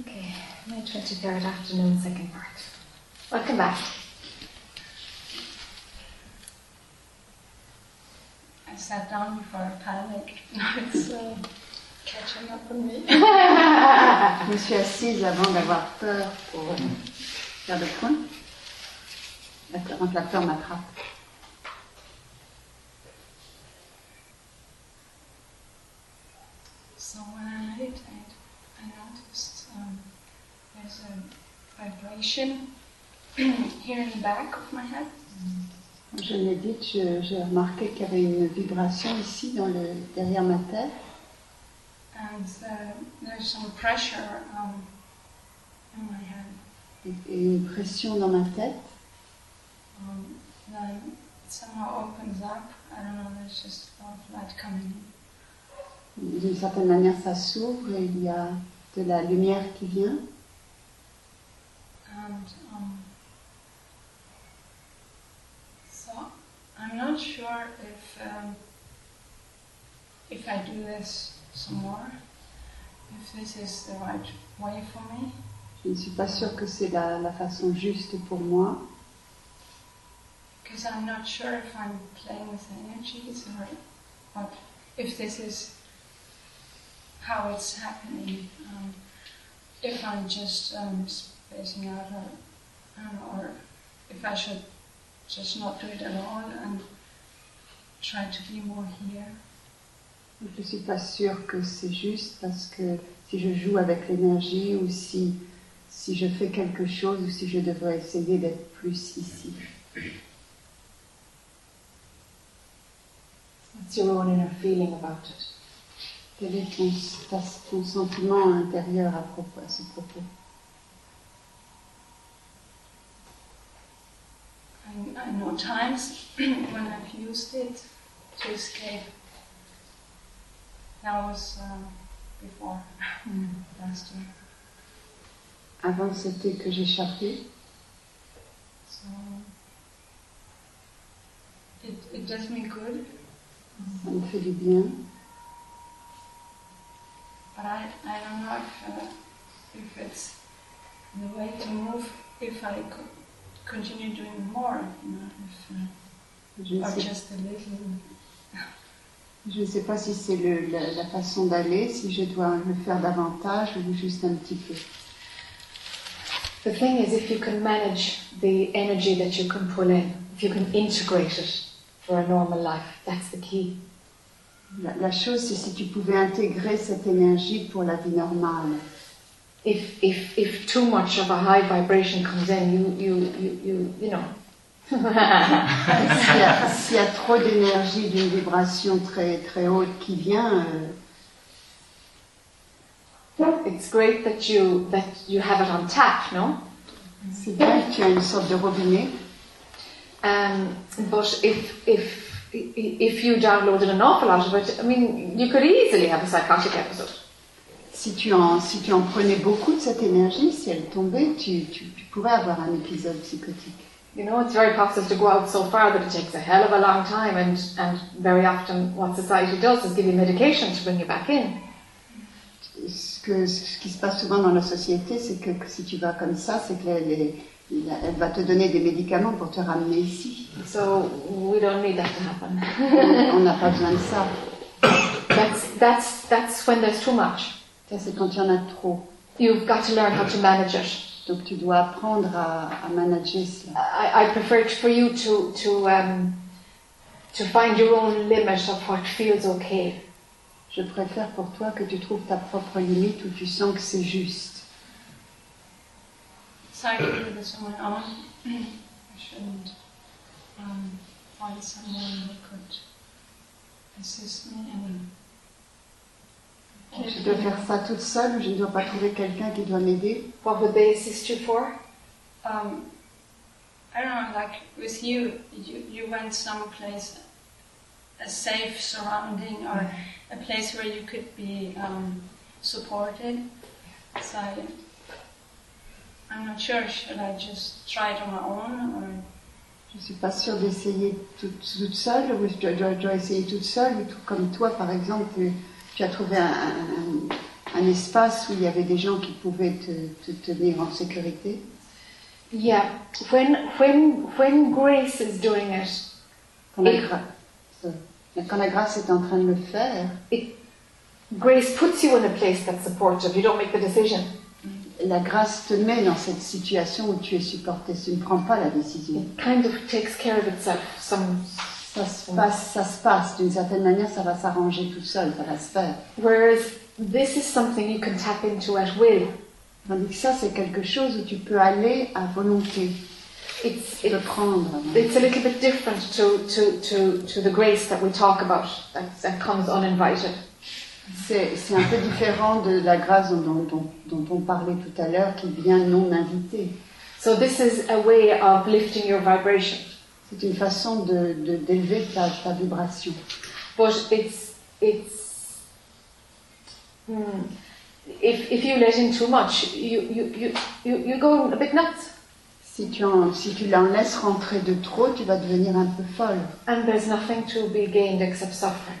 Okay, May 23rd afternoon, second part. Welcome back. I sat down before I panicked. Now it's uh, catching up on me. Je me suis assise avant d'avoir peur pour faire le point. La peur m'attrape. So when I meditate, I noticed um, there's here in the back of my head. Quand je médite, je- j'ai remarqué qu'il y avait une vibration ici, dans le, derrière ma tête. And uh, there's some pressure um, in my head. et- et une pression dans ma tête. Um, then it somehow opens up. I don't know, there's just a lot of light coming in. D'une certaine manière, ça s'ouvre et il y a de la lumière qui vient. And um, so I'm not sure if um, if I do this some more, if this is the right way for me. Je ne suis pas sûre que c'est la, la façon juste pour moi. Because I'm not sure if I'm playing with energies or what, if this is how it's happening. Um, if I'm just um, spacing out, or I don't know, or if I should just not do it at all and try to be more here. Je ne suis pas sûre que c'est juste parce que si je joue avec l'énergie ou si, si je fais quelque chose ou si je devrais essayer d'être plus ici. What's your own inner feeling about it? Quel est ton, ton sentiment intérieur à, propos, à ce propos? I, I know times when I've used it to escape. That was um, before last year. Avant, c'était que j'échappais. So it, it does me good, Ça me fait du bien. but I, I don't know if, uh, if it's the way to move if I could continue doing more, you know, if, Je ne uh, or sais, just a little. je ne sais pas si c'est le- la, la façon d'aller, si je dois le faire davantage ou juste un petit peu. The thing is, if you can manage the energy that you can pull in, if you can integrate it for a normal life, that's the key. La, la chose, c'est si tu pouvais intégrer cette énergie pour la vie normale. If if if too much of a high vibration comes in, you you you you you know. S'il y, a- s'il y a trop d'énergie d'une vibration très, très haute qui vient, euh, it's great that you that you have it on tap, no? c'est bien que tu as une sorte de robinet. Um, but if if if you downloaded an awful lot of it, I mean, you could easily have a psychotic episode. Si tu, en, si tu en prenais beaucoup de cette énergie, si elle tombait, tu, tu, tu pourrais avoir un épisode psychotique. You know, it's very possible to go out so far that it takes a hell of a long time, and, and very often what society does is give you medication to bring you back in. Ce, que, ce qui se passe souvent dans la société, c'est que, que si tu vas comme ça, c'est qu'elle est- elle va te donner des médicaments pour te ramener ici. So we don't need that to happen. On n'a pas besoin de ça. that's that's that's when there's too much. Ça, c'est quand il y en a trop. You've got to learn how to manage it. Donc tu dois apprendre à, à manager cela. I, I prefer it for you to to um, to find your own limit of what feels okay. Je préfère pour toi que tu trouves ta propre limite où tu sens que c'est juste. So I can do this on my own. I shouldn't um, find someone who could assist me and Je dois faire ça toute seule ou je ne dois pas trouver quelqu'un qui doit m'aider? What would they assist you for? um, I don't know, like with you, you, you went someplace, a safe surrounding or a place where you could be um, supported. So I, I'm not sure, should I just try it on my own or? Je ne suis pas sûre d'essayer toute, toute seule ou je dois, dois- dois essayer toute seule ou tout comme toi par exemple tu, as trouvé un, un- un espace où il y avait des gens qui pouvaient te, te tenir en sécurité? Yeah. When when when grace is doing it, Quand la, gra- sorry. quand la grâce est en train de le faire, grace puts you in a place that's supportive. You don't make the decision. la grâce te met dans cette situation où tu es supporté. Tu ne prends pas la décision. It kind of takes care of itself. Some Ça se passe, ça se passe. D'une certaine manière, ça va s'arranger tout seul, ça va se faire. whereas this is something you can tap into at will. Tandis que ça, c'est quelque chose où tu peux aller à volonté, It's it, prendre. it's a little bit different to, to, to, to the grace that we talk about that, that comes uninvited. C'est c'est un peu différent de la grâce dont, dont- dont- dont on parlait tout à l'heure, qui vient non invitée. So this is a way of lifting your vibration, C'est une façon de de- d'élever ta, ta vibration. but it's it's hmm, if if you let in too much, you you you you you go a bit nuts, Si tu, en, si tu l'en laisses rentrer de trop, tu vas devenir un peu folle. and there's nothing to be gained except suffering.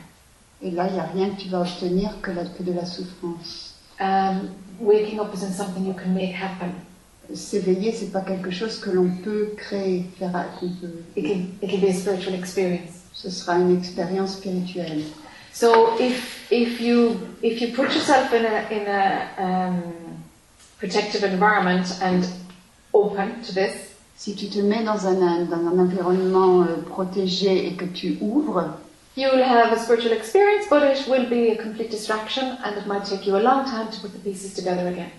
Et là, il n'y a rien que tu vas obtenir que, la- que de la souffrance. Um, waking up isn't something you can make happen. S'éveiller, c'est pas quelque chose que l'on peut créer, faire, qu'on peut. It'll it'll be a spiritual experience. Ce sera une expérience spirituelle. So if if you if you put yourself in a in a um, protective environment and open to this, Si tu te mets dans un, dans un environnement euh, protégé et que tu ouvres, you'll have a spiritual experience, but it will be a complete distraction, and it might take you a long time to put the pieces together again.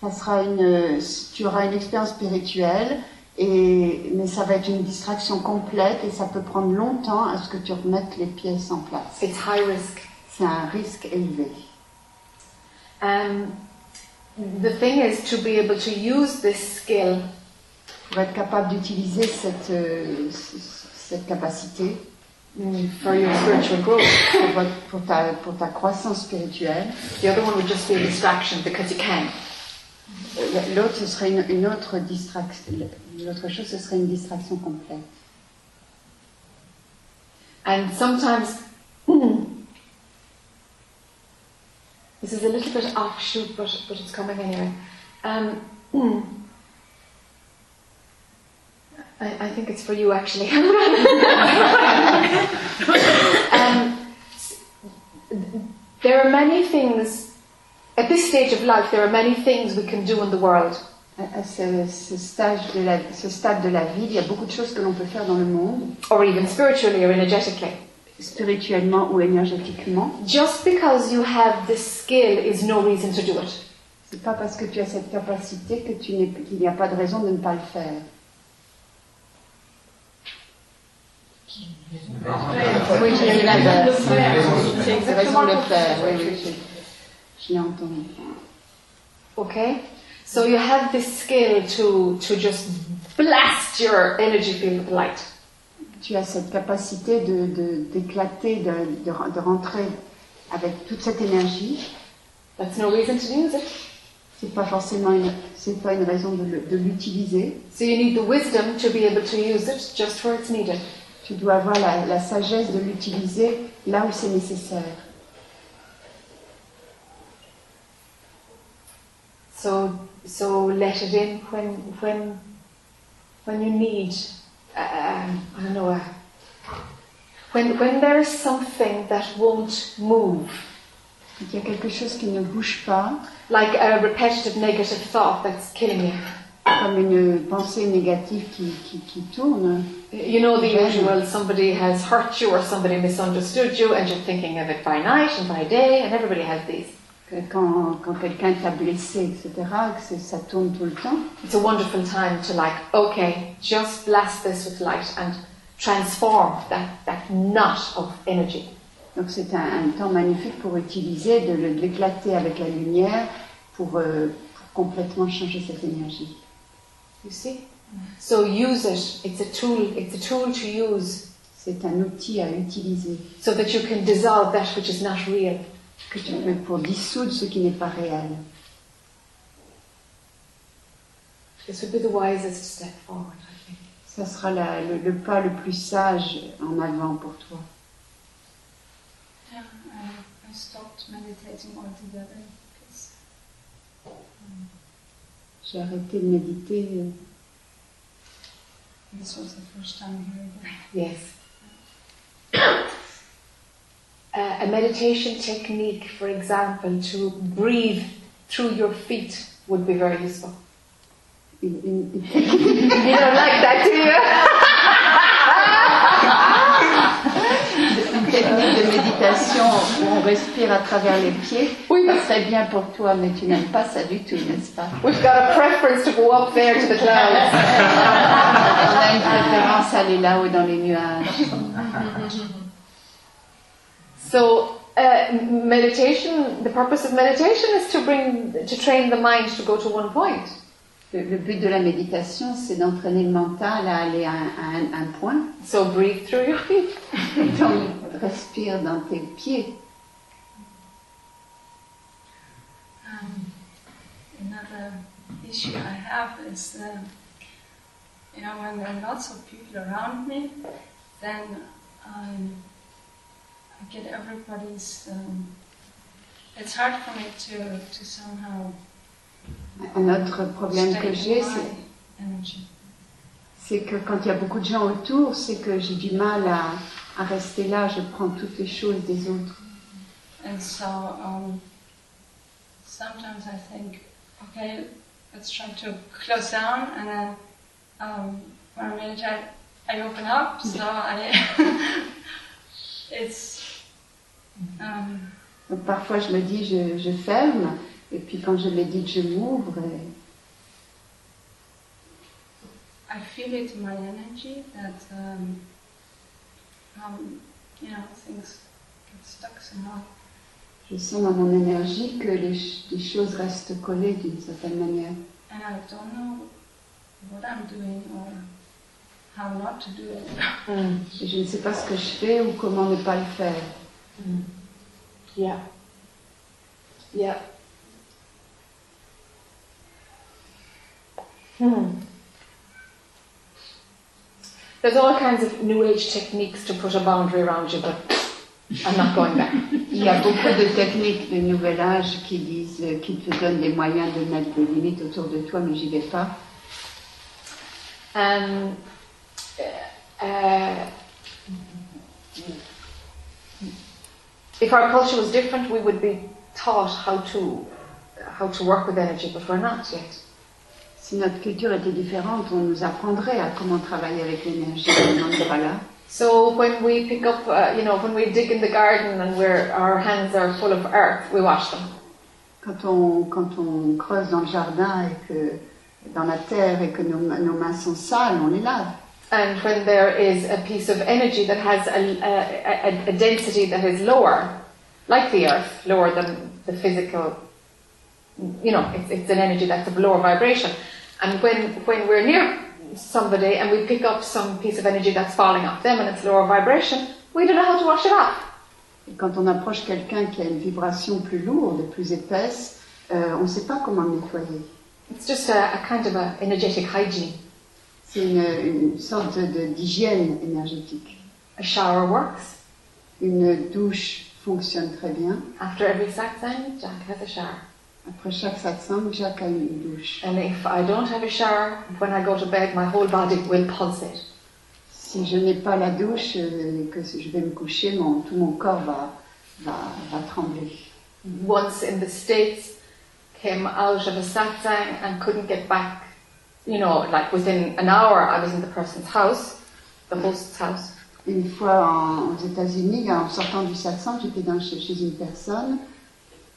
Ça sera une, tu auras une expérience spirituelle, et, mais ça va être une distraction complète et ça peut prendre longtemps à ce que tu remettes les pièces en place. It's high risk. C'est un risque élevé. Um, the thing is to be able to use this skill Pour être capable d'utiliser cette, euh, cette capacité mm, for your spiritual growth. pour, votre- pour ta, pour ta croissance spirituelle, The other one would just be a distraction because you can. Euh, l'autre ce serait une, une autre distraction. L'autre chose, ce serait une distraction complète. And sometimes, this is a little bit offshoot, but, but it's coming anyway. Um, I, I think it's for you actually. um, there are many things, at this stage of life, there are many things we can do in the world. À à ce, ce stage de la, ce stade de la vie, il y a beaucoup de choses que l'on peut faire dans le monde, or even spiritually or energetically. spirituellement ou énergétiquement. Just because you have this skill is no reason to do it. C'est pas parce que tu as cette capacité que tu n'es- qu'il n'y a pas de raison de ne pas le faire. Oui, j'ai eu l'inverse. C'est raison de le faire. Oui, oui, je, l'ai entendu. Okay? So you have this skill to, to just blast your energy field with light. Tu as cette capacité de, d'éclater, de, de, de rentrer avec toute cette énergie. That's no reason to use it. C'est pas forcément une, c'est pas une raison de l'utiliser. So you need the wisdom to be able to use it just where it's needed. Tu dois avoir la, la sagesse de l'utiliser là où c'est nécessaire. So so let it in when when when you need um, I don't know uh, when when there is something that won't move, Il y a quelque chose qui ne bouge pas, like a repetitive negative thought that's killing you. comme une pensée négative qui, qui, qui tourne. You know the usual somebody has hurt you or somebody misunderstood you and you're thinking of it by night and by day and everybody has these. Que Quand, quand quelqu'un t'a blessé, etc., que ça tourne tout le temps. It's a wonderful time to like, okay, just blast this with light and transform that, that knot of energy. Donc c'est un, un temps magnifique pour utiliser, de l'éclater avec la lumière pour, euh, pour complètement changer cette énergie. You see? So use it. It's a tool. It's a tool to use C'est un outil à utiliser so that you can dissolve that which is not real. Que tu peux pour dissoudre ce qui n'est pas réel. This would be the wisest step forward, I think. Ça sera la- le, le pas le plus sage en avant pour toi. Yeah, I, I stopped meditating altogether because J'ai arrêté de méditer. This was the first time. Yes. Uh, a meditation technique, for example, to breathe through your feet would be very useful. You don't like that, do you? une technique de méditation où on respire à travers les pieds. Oui. Ça serait bien pour toi, mais tu n'aimes pas ça du tout, n'est-ce pas We've got a preference to go up there to the clouds. On a une préférence à aller là-haut dans les nuages. So, uh, meditation, the purpose of meditation is to bring, to train the mind to go to one point. Le, le but de la méditation, c'est d'entraîner le mental à aller à un, à un- un point. So breathe through your feet. Donc, respire dans tes pieds. Um, another issue I have is, um, you know, when there are lots of people around me, then um, I get everybody's. Um, it's hard for me to, to somehow Un autre problème que j'ai, c'est que quand il y a beaucoup de gens autour, c'est que j'ai du mal à, à rester là, je prends toutes les choses des autres. And so um, sometimes I think, okay, let's try to close down, and then um, when I meditate, I open up. So I, it's Donc parfois je me dis je, je ferme, et puis quand je médite, je m'ouvre. et I feel it in my energy that um, um, you know things get stuck somehow. Je sens dans mon énergie que les, ch- les choses restent collées d'une certaine manière. And I don't know what I'm doing or how not to do it. Et je ne sais pas ce que je fais ou comment ne pas le faire. Yeah. Yeah. Hmm. There's all kinds of new age techniques to put a boundary around you, but I'm not going there. Il y a beaucoup de techniques de nouvel âge qui disent, euh, qui te donnent des moyens de mettre des limites autour de toi, mais j'y vais pas. Um, uh, if our culture was different, we would be taught how to how to work with energy, but we're not yet. Si notre culture était différente, on nous apprendrait à comment travailler avec l'énergie, mais on n'est pas là. So when we pick up, uh, you know, when we dig in the garden and where our hands are full of earth, we wash them. Quand on, quand on creuse dans le jardin et que, dans la terre et que nos, nos mains sont sales, on les lave. And when there is a piece of energy that has a, a, a, a density that is lower, like the earth, lower than the physical, you know, it's, it's an energy that's of lower vibration. And when, when we're near somebody and we pick up some piece of energy that's falling off them and it's lower vibration, we don't know how to wash it off. Quand on approche quelqu'un qui a une vibration plus lourde, plus épaisse, euh, on ne sait pas comment nettoyer. It's just a, a kind of a energetic hygiene. C'est une, une sorte d'hygiène énergétique. A shower works. Une douche fonctionne très bien. After every satsang, Jack has a shower. Après chaque satsang, Jacques a une douche. And if I don't have a shower, when I go to bed, my whole body will pulsate. Si je n'ai pas la douche euh, et que je vais me coucher, mon, tout mon corps va, va, va trembler. Once in the States, came out of a satsang and couldn't get back. You know, like within an hour, I was in the person's house, the host's house. Une fois en- aux États-Unis, en sortant du satsang, j'étais dans, chez, chez une personne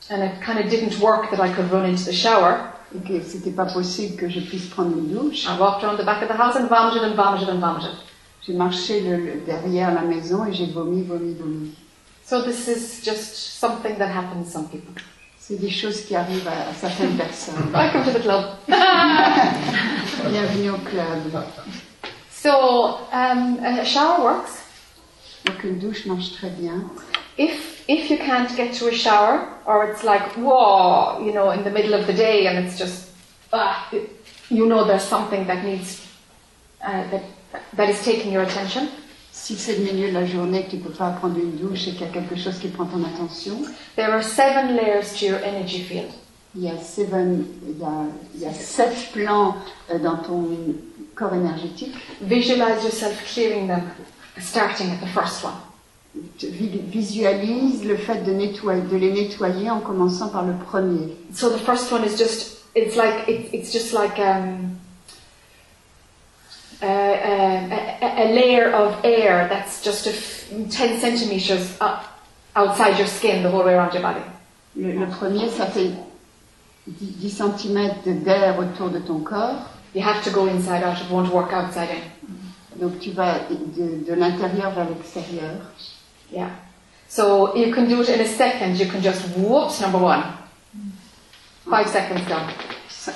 And it kind of didn't work that I could run into the shower. et que c'était pas possible que je puisse prendre une douche. I walked around the back of the house and vomited and vomited and vomited. J'ai marché le- le- derrière la maison et j'ai vomi, vomi, vomi. So this is just something that happens to some people. C'est des choses qui arrivent à, à certaines personnes. Welcome to the club. Bienvenue au. So um, a shower works. Donc une douche marche très bien. If if you can't get to a shower, or it's like whoa, you know, in the middle of the day, and it's just, ah, it- you know, there's something that needs uh, that that is taking your attention. Si c'est le milieu de la journée que tu peux pas prendre une douche et qu'il y a quelque chose qui prend ton attention, There are seven layers to your energy field. Il y a, seven, il y a, il y a sept plans euh, dans ton corps énergétique. Visualize yourself clearing them, starting at the first one. Visualise le fait de, nettoyer, de les nettoyer en commençant par le premier. So the first one is just, it's like, it, it's just like um, uh, a, a- layer of air that's just a f- 10 centimeters up outside your skin, the whole way around your body. Le, le premier, ça fait 10, cm d'air autour de ton corps. You have to go inside out, it won't work outside in. Donc tu vas de, de l'intérieur vers l'extérieur. Yeah. So you can do it in a second, you can just whoops, number one. Five seconds done.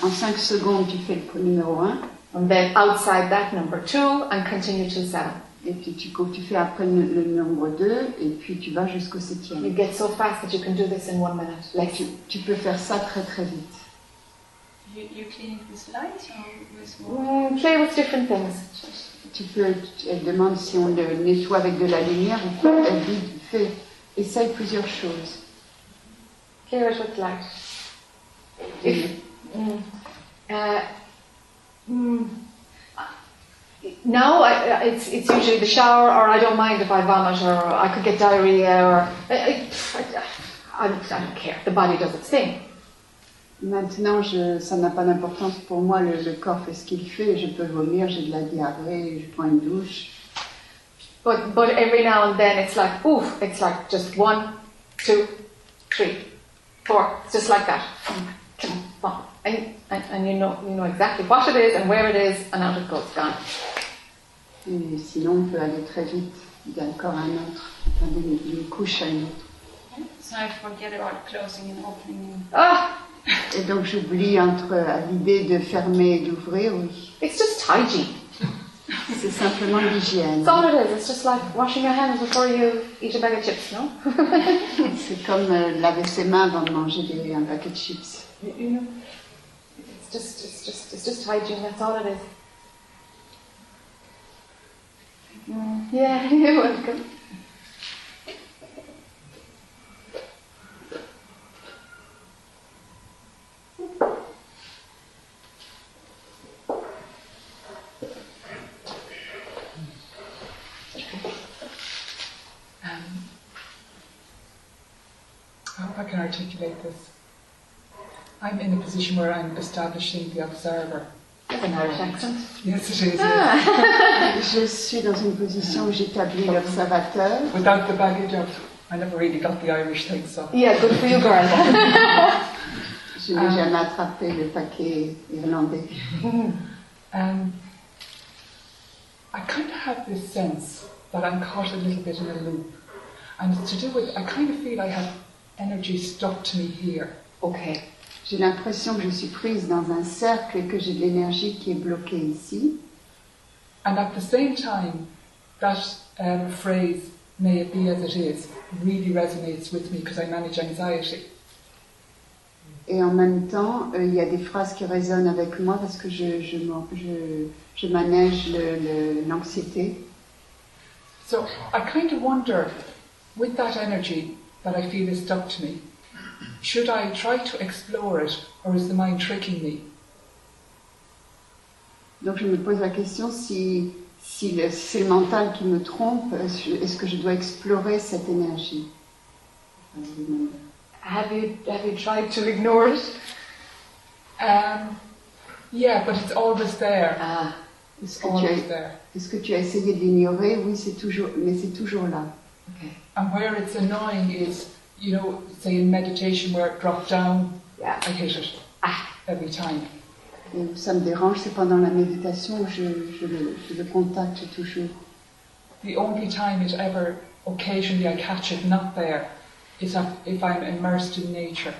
En 5 secondes, tu fais le numéro 1. And then outside that, number two, and continue to seven. Et puis tu, tu fais après le, le nombre 2 et puis tu vas jusqu'au You septième. get so fast that you can do this in one minute. Like Tu, tu peux faire ça très très vite. You, you clean it with light or with water? mm, play with different things. Tu peux, elle demande si on le nettoie avec de la lumière ou pas. Elle dit, fais, essaye plusieurs choses. Clear it with light. If, mm, uh, mm, now I, it's, it's usually the shower, or I don't mind if I vomit, or I could get diarrhea, or I, I, I, don't care. The body does its thing. Maintenant, je, ça n'a pas d'importance pour moi, le, le corps fait ce qu'il fait, je peux vomir, j'ai de la diarrhée, je prends une douche. But but every now and then it's like oof, it's like just one, two, three, four. It's just like that. And, and, and you know you know exactly what it is and where it is and out it goes, gone. Et sinon, on peut aller très vite d'un corps à un autre, d'une couche à une autre. So I forget about closing and opening. Ah, Et donc, j'oublie entre l'idée de fermer et d'ouvrir, oui. it's just hygiene. C'est simplement l'hygiène. That's all it is. It's just like washing your hands before you eat a bag of chips, no? C'est comme euh, laver ses mains avant de manger des- un paquet de chips. You- know, just it's just it's just hygiene. That's all it is. Mm, yeah, you're welcome. Um, I hope I can articulate this. I'm in a position where I'm establishing the observer. An Irish accent. Yes, it is. Ah. Je suis dans une position où j'établis l'observateur. Without the baggage of, I never really got the Irish thing, so. Yeah, good for you, girl. Je n'ai jamais attrapé le paquet irlandais. Um, I kind of have this sense that I'm caught a little bit in a loop. And it's to do with, I kind of feel I have energy stuck to me here. okay. J'ai l'impression que je suis prise dans un cercle et que j'ai de l'énergie qui est bloquée ici. And at the same time, that um, phrase, may it be as it is, really resonates with me because I manage anxiety. Et en même temps, euh, il y a des phrases qui résonnent avec moi parce que je, je, je, je manège l'anxiété. So I kind of wonder, with that energy that I feel is stuck to me, should I try to explore it or is the mind tricking me? Donc je me pose la question si, si c'est le mental qui me trompe, est-ce que je dois explorer cette énergie? Have you have you tried to ignore it? Um, yeah, but it's always there. Ah, Est-ce que, tu Always as- there. est-ce que tu as essayé de l'ignorer? Oui, c'est toujours, mais c'est toujours là. okay. And where it's annoying is, you know, say in meditation where it dropped down, Yeah. I hit it Ah. every time. Et ça me dérange, c'est pendant la méditation je, je le, je le contacte toujours. The only time it ever, occasionally I catch it not there, is if I'm immersed in nature.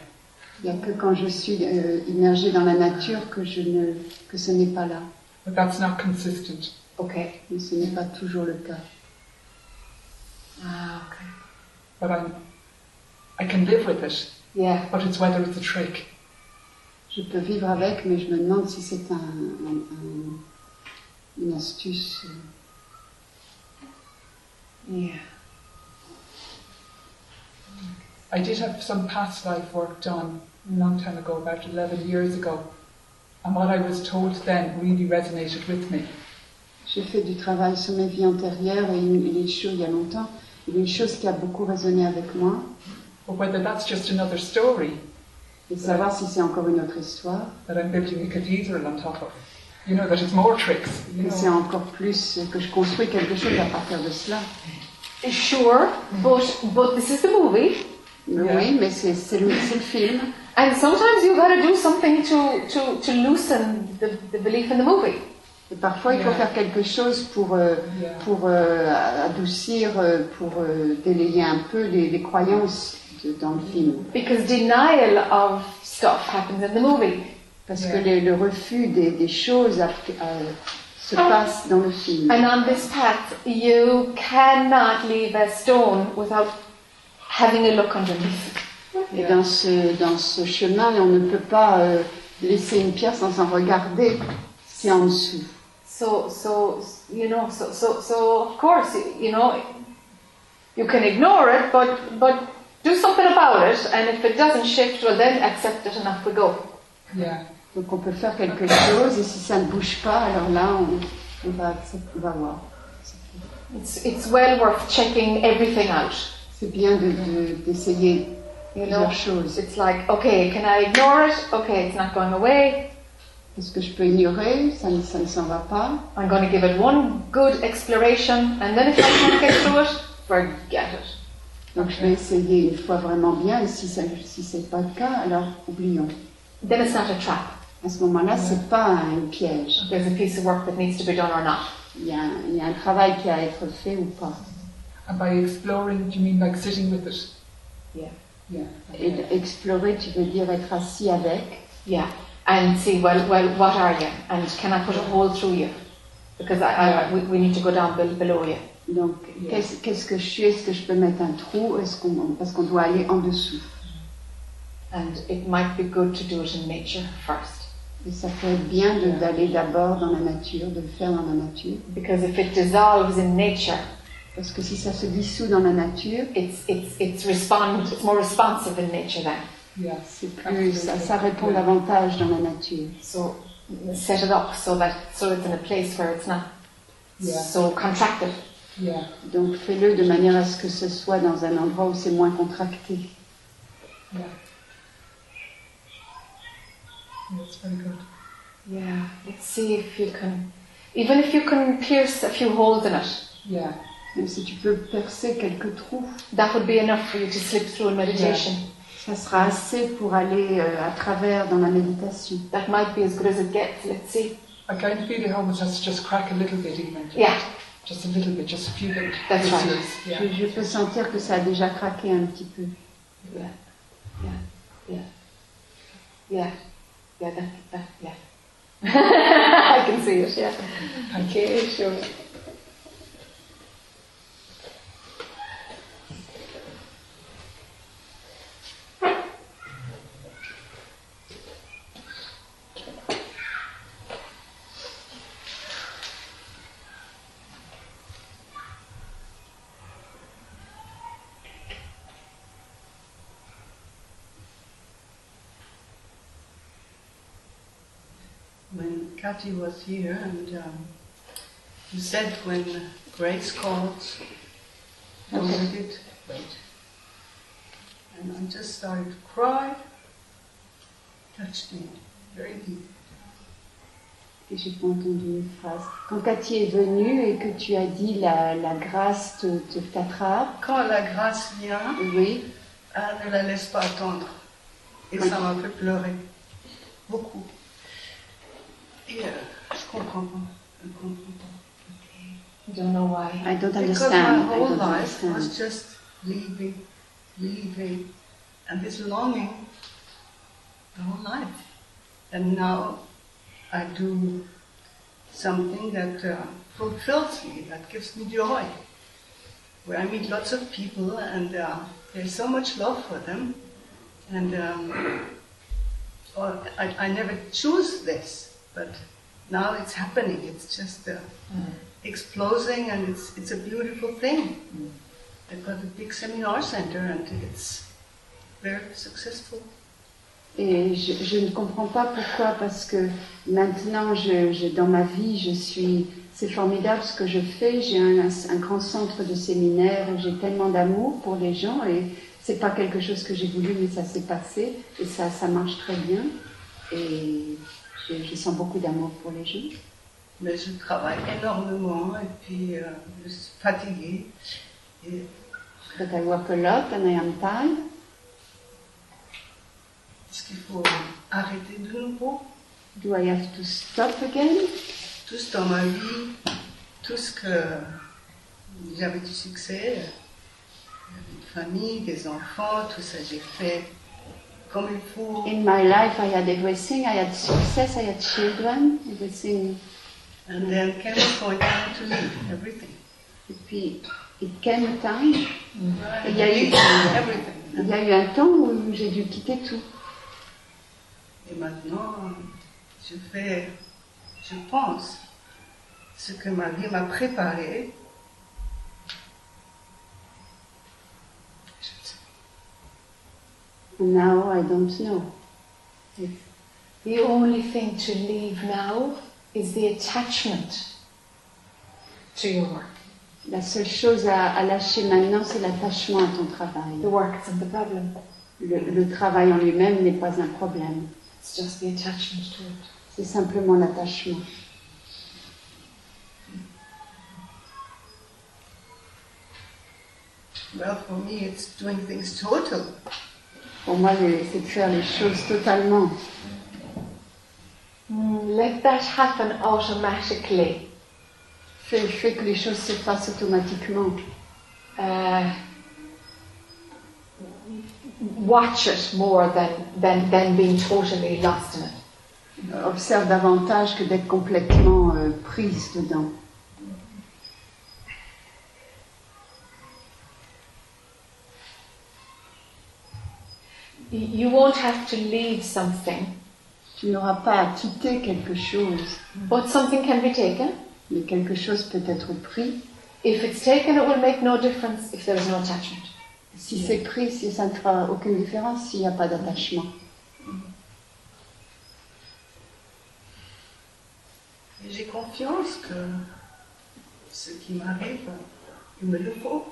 Il n'y a que quand je suis euh, immergée dans la nature que, je ne, que ce n'est pas là. But that's not consistent. Okay. Mais ce n'est pas toujours le cas. Ah, okay. But I'm, I can live with it, Yeah. but it's whether it's a trick. Je peux vivre avec, mais je me demande si c'est un, un- un- une astuce. Yeah. I did have some past life work done a long time ago, about 11 years ago. And what I was told then really resonated with me. J'ai fait du travail sur mes vies antérieures et une, une chose il y a longtemps. Une chose qui a beaucoup résonné avec moi, But whether that's just another story et savoir si c'est encore une autre histoire, that I'm building a cathedral on top of, you know, that it's more tricks. Que c'est encore plus, que je construis quelque chose à partir de cela. Sure, but but this is the movie, Mais Yeah. Oui, mais c'est c'est le, c'est le film. and sometimes you got to do something to to to loosen the, the belief in the movie. Et parfois, il faut Yeah. faire quelque chose pour, euh, Yeah. pour euh, adoucir, euh, pour euh, délayer un peu les, les croyances dans le film. Because denial of stuff happens in the movie. Parce Yeah. que les- le refus des, des choses a- a- se Ah. passe dans le film. And on this path, you cannot leave a stone without having a look underneath. Et dans ce, dans ce chemin, on ne peut pas euh, laisser une pierre sans en regarder si en dessous. So, so you know, so, so, so of course, you know, you can ignore it, but but do something about it. And if it doesn't shift, well, then accept it and off we go. Yeah. Donc on peut faire quelque chose et si ça ne bouge pas, alors là, on, on va, accepter- on va voir. It's it's well worth checking everything out. C'est bien de- de- d'essayer You know, plusieurs choses. it's like, okay, can I ignore it? Okay, it's not going away. Est-ce que je peux ignorer Ça ne, ça ne s'en va pas. I'm going to give it one good exploration, and then if I can't get through it, forget it. Donc je vais essayer une fois vraiment bien et si, ça, si c'est pas le cas, alors oublions. Then it's not a trap. À ce moment-là, c'est pas un piège. There's a piece of work that needs to be done or not. Il y, a, un- il y a un travail qui a à être fait ou pas. And by exploring, do you mean like sitting with it? Yeah. Yeah. Et d- explorer, tu veux dire être assis avec. Yeah, and see, well, well, what are you, and can I put a hole through you? Because I, I, we, we need to go down below you. Donc, Yeah. qu'est-ce qu'est-ce que je suis? Est-ce que je peux mettre un trou? Est-ce qu'on, Parce qu'on doit aller en dessous. And it might be good to do it in nature first. Et ça peut être bien de- Yeah. d'aller d'abord dans la nature, de le faire dans la nature. Because if it dissolves in nature, Parce que si ça se dissout dans la nature, it's, it's, it's, respond, it's more responsive in nature then. Yeah. c'est plus, ça, ça répond davantage dans la nature. So set it up so that so it's in a place where it's not Yeah. so contracted. Yeah. Donc fais-le de manière à ce que ce soit dans un endroit où c'est moins contracté. Yeah. That's very good. Yeah, let's see if you can, even if you can pierce a few holes in it, Yeah. Même si tu peux percer quelques trous, that would be enough for you to slip through in meditation. ça sera assez pour aller euh, à travers dans la méditation. That might be as good as it gets. Let's see. I kind of feel has to just crack a little bit even. Yeah, Just a little bit, just a few little That's right. Yeah. Je, je peux sentir que ça a déjà craqué un petit peu. yeah, yeah, yeah, yeah, yeah. That, that, yeah. I can see it. Yeah. Okay, sure. Kathy was here, and um, you said when Grace calls, don't Okay. let it? Wait. And I just started to cry, touched me very deep. Et j'ai pas entendu une phrase. Quand Cathy est venue et que tu as dit la, la grâce te, te t'attrape, Quand la grâce vient, oui, ah, ne la laisse pas attendre. Et ça m'a fait pleurer. Beaucoup. Et je comprends pas. Je comprends pas. I don't know why. I don't understand. Because understand. my I whole don't life understand. was just leaving, leaving, and this longing the whole life. And now I do something that uh, fulfills me, that gives me joy. Where I meet lots of people and uh, there's so much love for them. And um, or I, I never choose this, but now it's happening. It's just uh, exploding and it's, it's a beautiful thing. I've got a big seminar center and it's very successful. Et je, je ne comprends pas pourquoi, parce que maintenant, je, je- dans ma vie, je suis. C'est formidable ce que je fais. J'ai un, un grand centre de séminaire. et J'ai tellement d'amour pour les gens et c'est pas quelque chose que j'ai voulu, mais ça s'est passé et ça, ça marche très bien. Et je, je sens beaucoup d'amour pour les gens. Mais je travaille énormément et puis euh, je suis fatiguée. Et But I work a lot and I am tired. est-ce qu'il faut arrêter de nouveau? Do I have to stop again? Tout ce dans ma vie, tout ce que j'avais du succès, j'avais une famille, des enfants, tout ça j'ai fait comme il faut. In my life, I had everything. I had success. I had children. Everything. And then came a point I had to leave everything. Et puis, it came a time. Il y a eu, Everything. il y a eu un temps où j'ai dû quitter tout. Et maintenant, je fais, je pense, ce que ma vie m'a préparé. Now I don't know. The only thing to leave now is the attachment to your work. La seule chose à, à lâcher maintenant, c'est l'attachement à ton travail. The work isn't the problem, Le, le travail en lui-même n'est pas un problème. it's just the attachment to it. C'est simplement l'attachement. Well, for me, it's doing things total. Pour moi, c'est de faire les choses totalement. Let that happen automatically. Fais, fais que les choses se fassent automatiquement. Uh, watch it more than, than, than being totally lost in it. Observe davantage que d'être complètement euh, prise dedans. You won't have to leave something, Tu n'auras pas à quitter quelque chose, but something can be taken. mais quelque chose peut être pris. If it's taken, it will make no difference if there is no attachment. Si c'est pris, si ça ne fera aucune différence s'il n'y a pas d'attachement. J'ai confiance que ce qui m'arrive, il me le faut.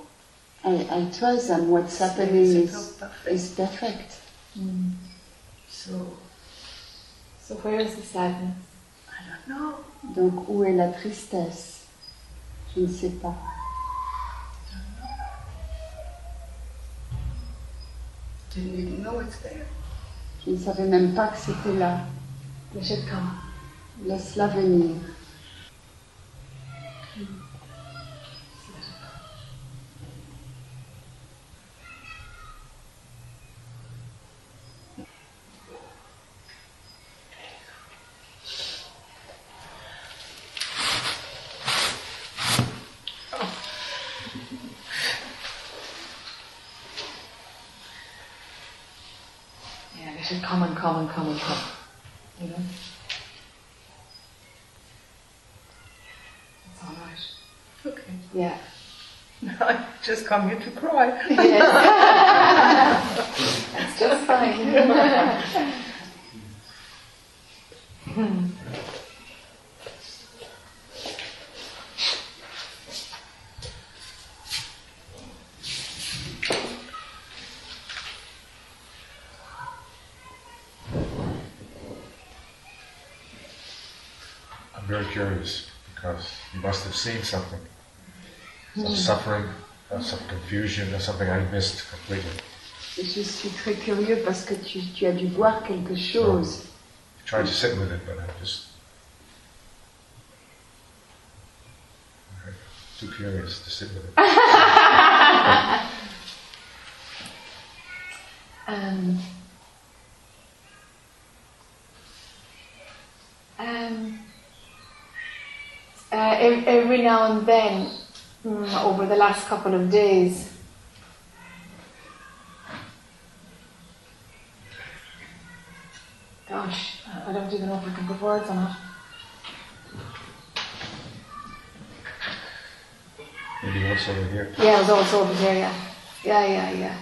I, I trust that what's happening C'est is, pas is perfect. So, So where is the sadness? I don't know. Donc où est la tristesse? Je ne sais pas. Didn't even know it's there? Je ne savais même pas que c'était là. Laisse-la venir. Just come here to cry. Yes. That's just fine. I'm very curious because you must have seen something. Some suffering, uh, some confusion, or something I missed completely. Et je suis très curieux parce que tu, tu as dû voir quelque chose. I tried to sit with it, but I'm just too curious to sit with it. Um, um, uh, every now and then, uh, over the last couple of days. Gosh, I don't even know if I can put words on it. Maybe also over here. Yeah, it was also over here, yeah. Yeah, yeah, yeah.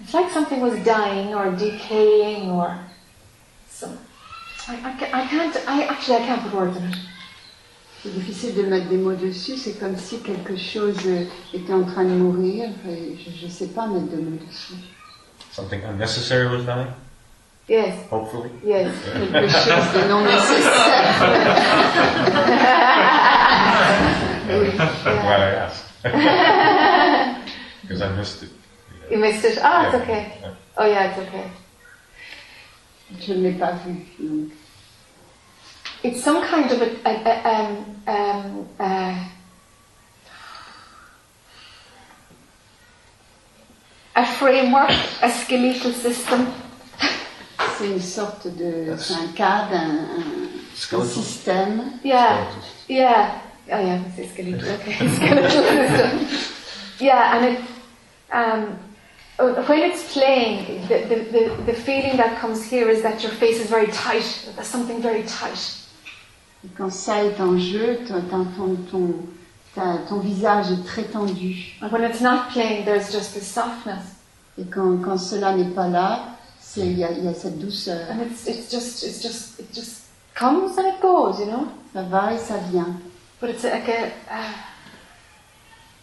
It's like something was dying or decaying or some. I, I, ca- I can't. I actually I can't put words on it. C'est difficile de mettre des mots dessus, c'est comme si quelque chose euh, était en train de mourir, et je ne sais pas mettre de mots dessus. Something unnecessary was dying, Yes, hopefully? yes. Quelque chose de non nécessaire. oui. Glad Yeah. I asked. Because I missed it. You missed it? Oh, it's Yeah. okay. Yeah. Oh yeah, it's okay. Je ne l'ai pas vu. donc. It's some kind of a, a, a um, um, uh, a framework, a skeletal system. C'est une sorte de. C'est un cadre, un, un- un système. Yeah, yeah. Oh yeah, I say skeletal. Okay, skeletal system. Yeah, and it, um, when it's playing, the, the, the, the feeling that comes here is that your face is very tight. There's something very tight. Et quand ça est en jeu, ton, ton, ton, ton, ta- ton visage est très tendu. And when it's not playing, there's just this softness. Et quand, quand cela n'est pas là, il y, a- il y a cette douceur. And it's, it's just, it's just, it just comes and it goes, you know? Ça va et ça vient. But it's like a, a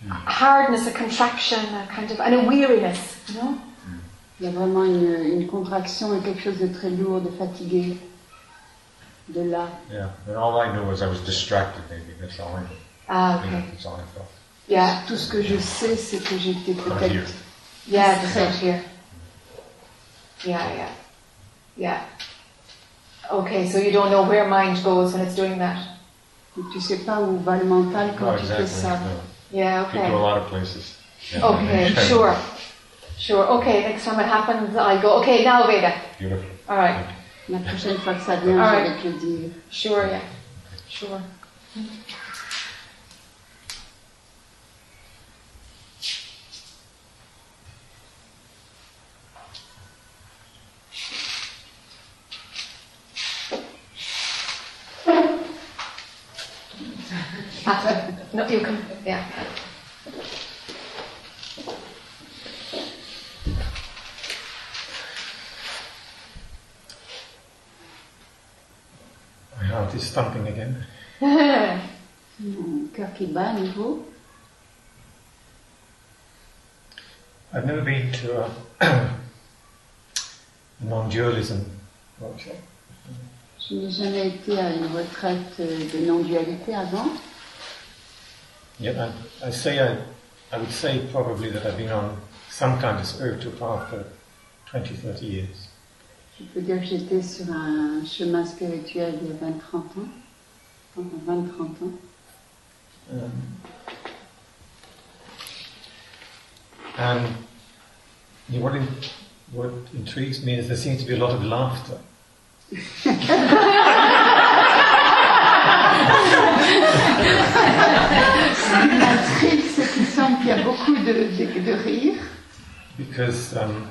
hardness, a contraction, a kind of, and a weariness, you know? Il y a vraiment une, une contraction et quelque chose de très lourd, de fatigué. De là. Yeah. And all I knew was I was distracted. Maybe that's all I knew. Ah, okay. That's all I felt. Yeah, Tout ce que je sais, c'est que j'étais peut-être. yeah, just right here. Yeah, yeah, yeah. Okay, so you don't know where mind goes when it's doing that? Tu sais pas où va le mental quand No, tu fais exactly. ça. No. Yeah, okay. Could go a okay. lot of places. Yeah. Okay, sure. Sure. Okay, next time it happens, I'll go, okay, now Veda. Beautiful. All right. La prochaine fois que ça vient, je vais te le dire. Sure, yeah. Sure. My heart is thumping again. Mon cœur qui bat à nouveau. I've never been to a non-dualism workshop. Je n'ai jamais été à une retraite de non-dualité avant. Yet I, I say I, I would say probably that I've been on some kind of spiritual path for 20, 30 years. Je peux dire que j'étais sur un chemin spirituel il y a 20-30 ans. Pendant 20-30 ans. Um, and you know, what, in, what intrigues me is there seems to be a lot of laughter. Because um,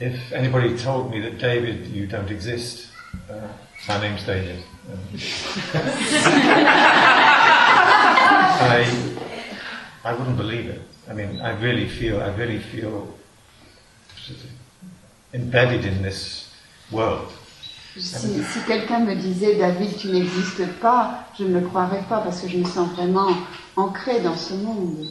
if anybody told me that David, you don't exist, uh, my name's David. Um, I, I wouldn't believe it. I mean, I really feel, I really feel embedded in this world. Si, si quelqu'un me disait David, tu n'existes pas, je ne le croirais pas parce que je me sens vraiment ancrée dans ce monde.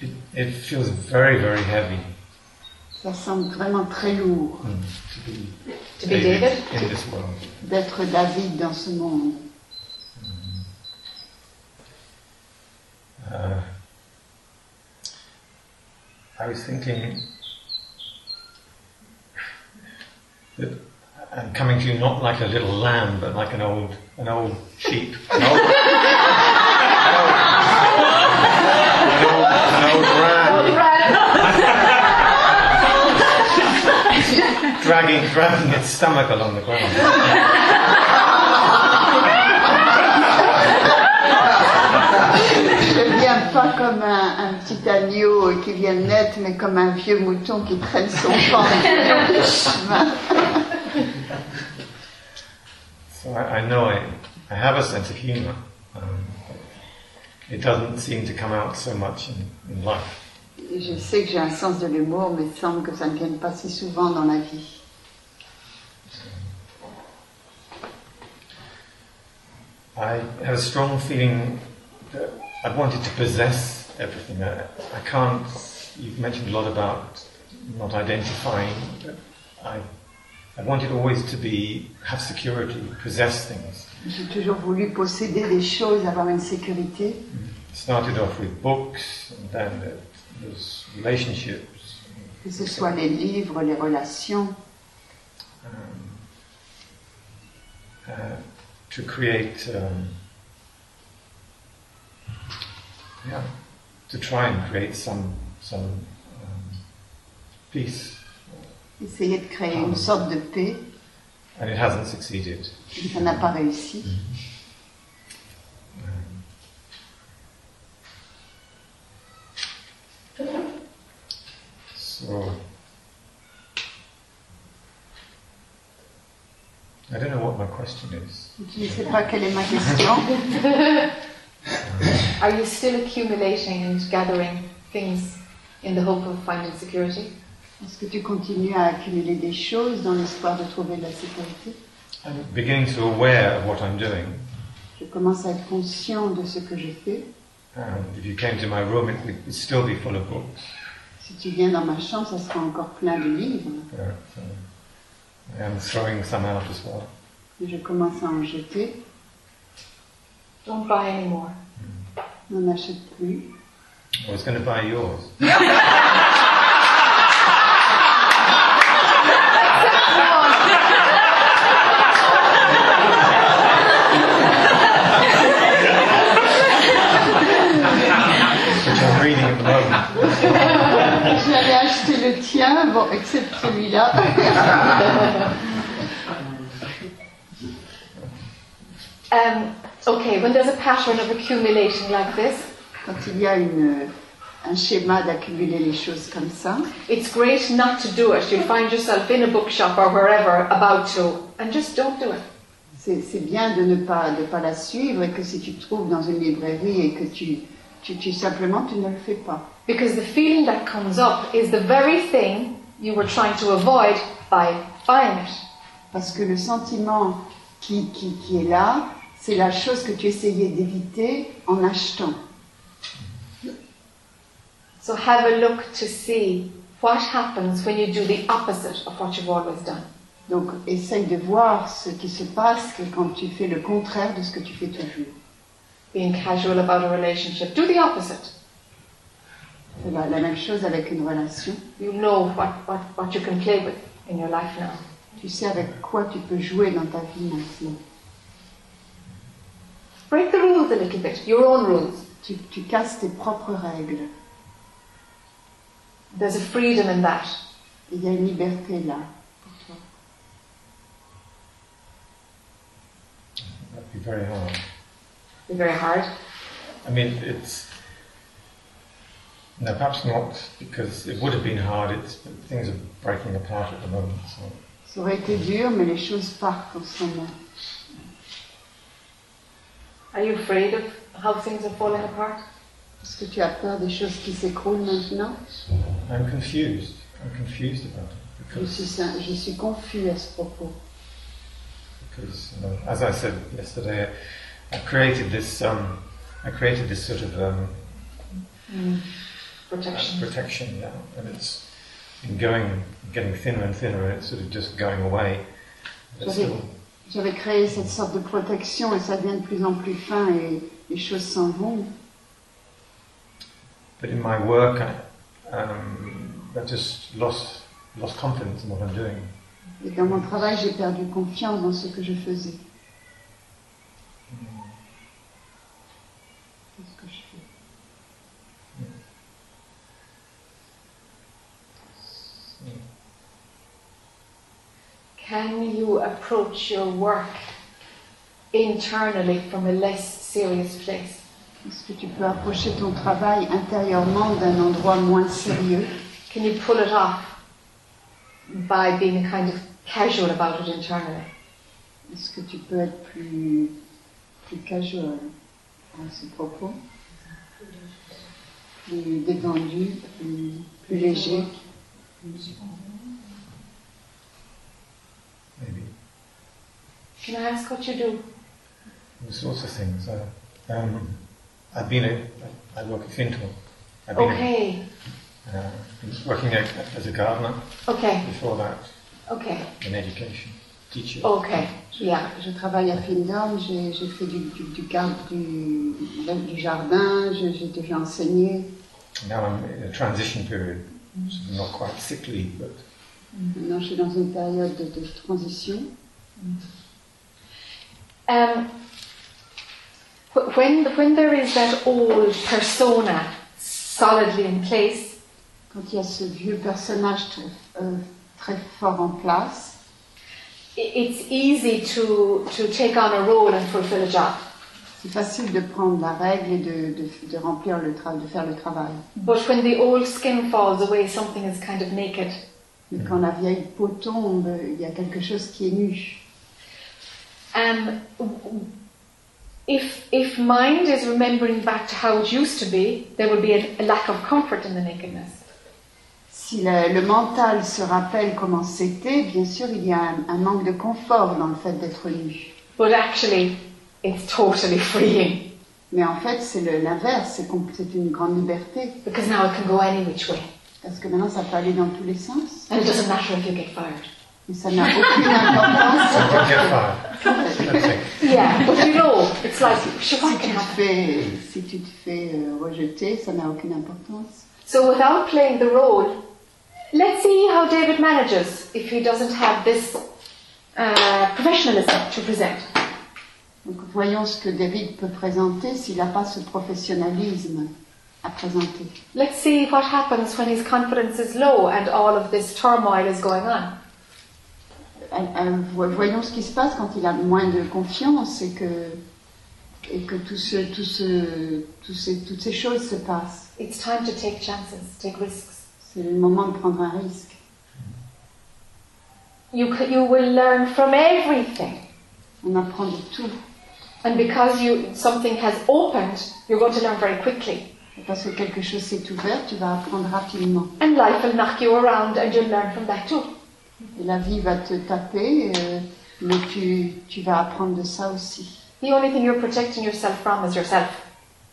It, it feels very, very heavy Ça semble vraiment très lourd mm, to be, To be David? in this world. d'être David dans ce monde. Uh, I was thinking that I'm coming to you not like a little lamb, but like an old, an old sheep. An old, an old, an old ram dragging, dragging its stomach along the ground. Pas comme un, un petit agneau qui vient de naître, mais comme un vieux mouton qui traîne son pan. So I, I know I, I have a sense of humor. Um, it doesn't seem to come out so much in, in life. Je sais que j'ai un sens de l'humour, mais il semble que ça ne vienne pas si souvent dans la vie. I have a strong feeling that I wanted to possess everything. I, I can't. You've mentioned a lot about not identifying. But I, I wanted always to be have security, possess things. J'ai toujours voulu posséder des choses, avoir une sécurité. Started off with books, and then there's relationships, Que ce soit les livres, les relations, um, uh, to create, um, yeah, to try and create some some um, peace, essayer de créer une sorte de paix. and it hasn't succeeded. et Ça n'a pas réussi. Um, so I don't know what my question is. Je ne sais pas quelle est ma question. Are you still accumulating and gathering things in the hope of finding security? Est-ce que tu continues à accumuler des choses dans l'espoir de trouver de la sécurité? I'm beginning to aware of what I'm doing. Je commence à être conscient de ce que je fais. And if you came to my room, it would still be full of books. Si tu viens dans ma chambre, ça sera encore plein de livres. But, I am throwing some out as well. Et je commence à en jeter. Don't buy any more. N'en achète plus. I was going to buy yours. Which I'm reading at the moment. J'allais acheter le tien, bon, excepte celui-là. Um, okay, when there's a pattern of accumulation like this, Quand il y a une, un schéma d'accumuler les choses comme ça, it's great not to do it. You'll find yourself in a bookshop or wherever about to, and just don't do it. c'est c'est bien de ne pas, de pas la suivre et que si tu te trouves dans une librairie et que tu, tu, tu simplement tu ne le fais pas. Because the feeling that comes up is the very thing you were trying to avoid by buying it. Parce que le sentiment qui, qui, qui est là, c'est la chose que tu essayais d'éviter en achetant. So have a look to see what happens when you do the opposite of what you've always done. Donc essaye de voir ce qui se passe quand tu fais le contraire de ce que tu fais toujours. Being casual about a relationship, do the opposite. C'est la, la même chose avec une relation. You know what, what, what you can play with in your life now. Tu sais avec quoi tu peux jouer dans ta vie maintenant. Break the rules a little bit, your own rules. Tu, tu casses tes propres règles. There's a freedom in that. Il y a une liberté là. That'd be very hard. Be very hard. I mean, it's no, perhaps not because it would have been hard. It's things are breaking apart at the moment. So Ça aurait été dur, mais les choses partent en ce moment. Are you afraid of how things are falling apart? Est-ce que tu as peur des choses qui s'écroulent maintenant I'm confused. I'm confused about it je because, suis, je suis confus à ce propos. because you know, as I said yesterday, I created this. Um, I created this sort of um, Protection. protection now, and it's been going, getting thinner and thinner, and it's sort of just going away. J'avais- créé cette sorte de protection et ça devient de plus en plus fin et les choses s'en vont. but in my work, I, um, I just lost lost confidence in what I'm doing. Et dans mon travail, j'ai perdu confiance dans ce que je faisais. Dans ce que je fais. Can you approach your work internally from a less serious place? Est-ce que tu peux approcher ton travail intérieurement d'un endroit moins sérieux? Can you pull it off by being kind of casual about it internally? Est-ce que tu peux être plus, plus casual à ce propos? Plus détendu, plus, plus léger? Maybe. Can I ask what you do? All sorts of things. Uh, um, I've been a, I work at Fintel. I've been Okay, a, uh, working a, as a gardener okay, before that okay, in education, teacher. okay, yeah. Je travaille à Findorm, j'ai fait du, du, du, du, du jardin, j'ai déjà enseigné. Now I'm in a transition period, of not quite sickly, but Maintenant, je suis dans une période de, de transition. Um, wh- when, when there is that old persona solidly in place, Quand il y a ce vieux personnage très, euh, très fort en place, it's easy to, to take on a role and fulfill a job. c'est facile de prendre la règle et de, de, de remplir le travail, de faire le travail. But when the old skin falls away, something is kind of naked. Mais quand la vieille peau tombe, il y a quelque chose qui est nu. Um, w- w- if, if mind is remembering back to how it used to be, there will be a, a lack of comfort in the nakedness. Si le, le mental se rappelle comment c'était, bien sûr, il y a un, un manque de confort dans le fait d'être nu. But actually, it's totally freeing Mais en fait, c'est l'inverse, c'est une grande liberté. because now it can go any which way. Parce que maintenant, ça peut aller dans tous les sens. And it doesn't matter if you get fired. Et ça n'a aucune importance. don't get fired. Yeah, but you know, it's like, Si tu te fais, si tu te fais euh, rejeter, ça n'a aucune importance. So without playing the role, let's see how David manages if he doesn't have this uh, professionalism to present. Donc voyons ce que David peut présenter s'il n'a pas ce professionnalisme à présenter. Let's see what happens when his confidence is low and all of this turmoil is going on. Voyons ce qui se passe quand il a moins de confiance et que, et que tout ce, tout ce, tout ces, toutes ces choses se passent. It's time to take chances, take risks. C'est le moment de prendre un risque. You, you will learn from everything. On apprend de tout. And because you, something has opened, you're going to learn very quickly. Parce que quelque chose s'est ouvert, tu vas apprendre rapidement. And life will knock you around and you'll learn from that too. Et la vie va te taper, euh, mais tu, tu vas apprendre de ça aussi. The only thing you're protecting yourself from is yourself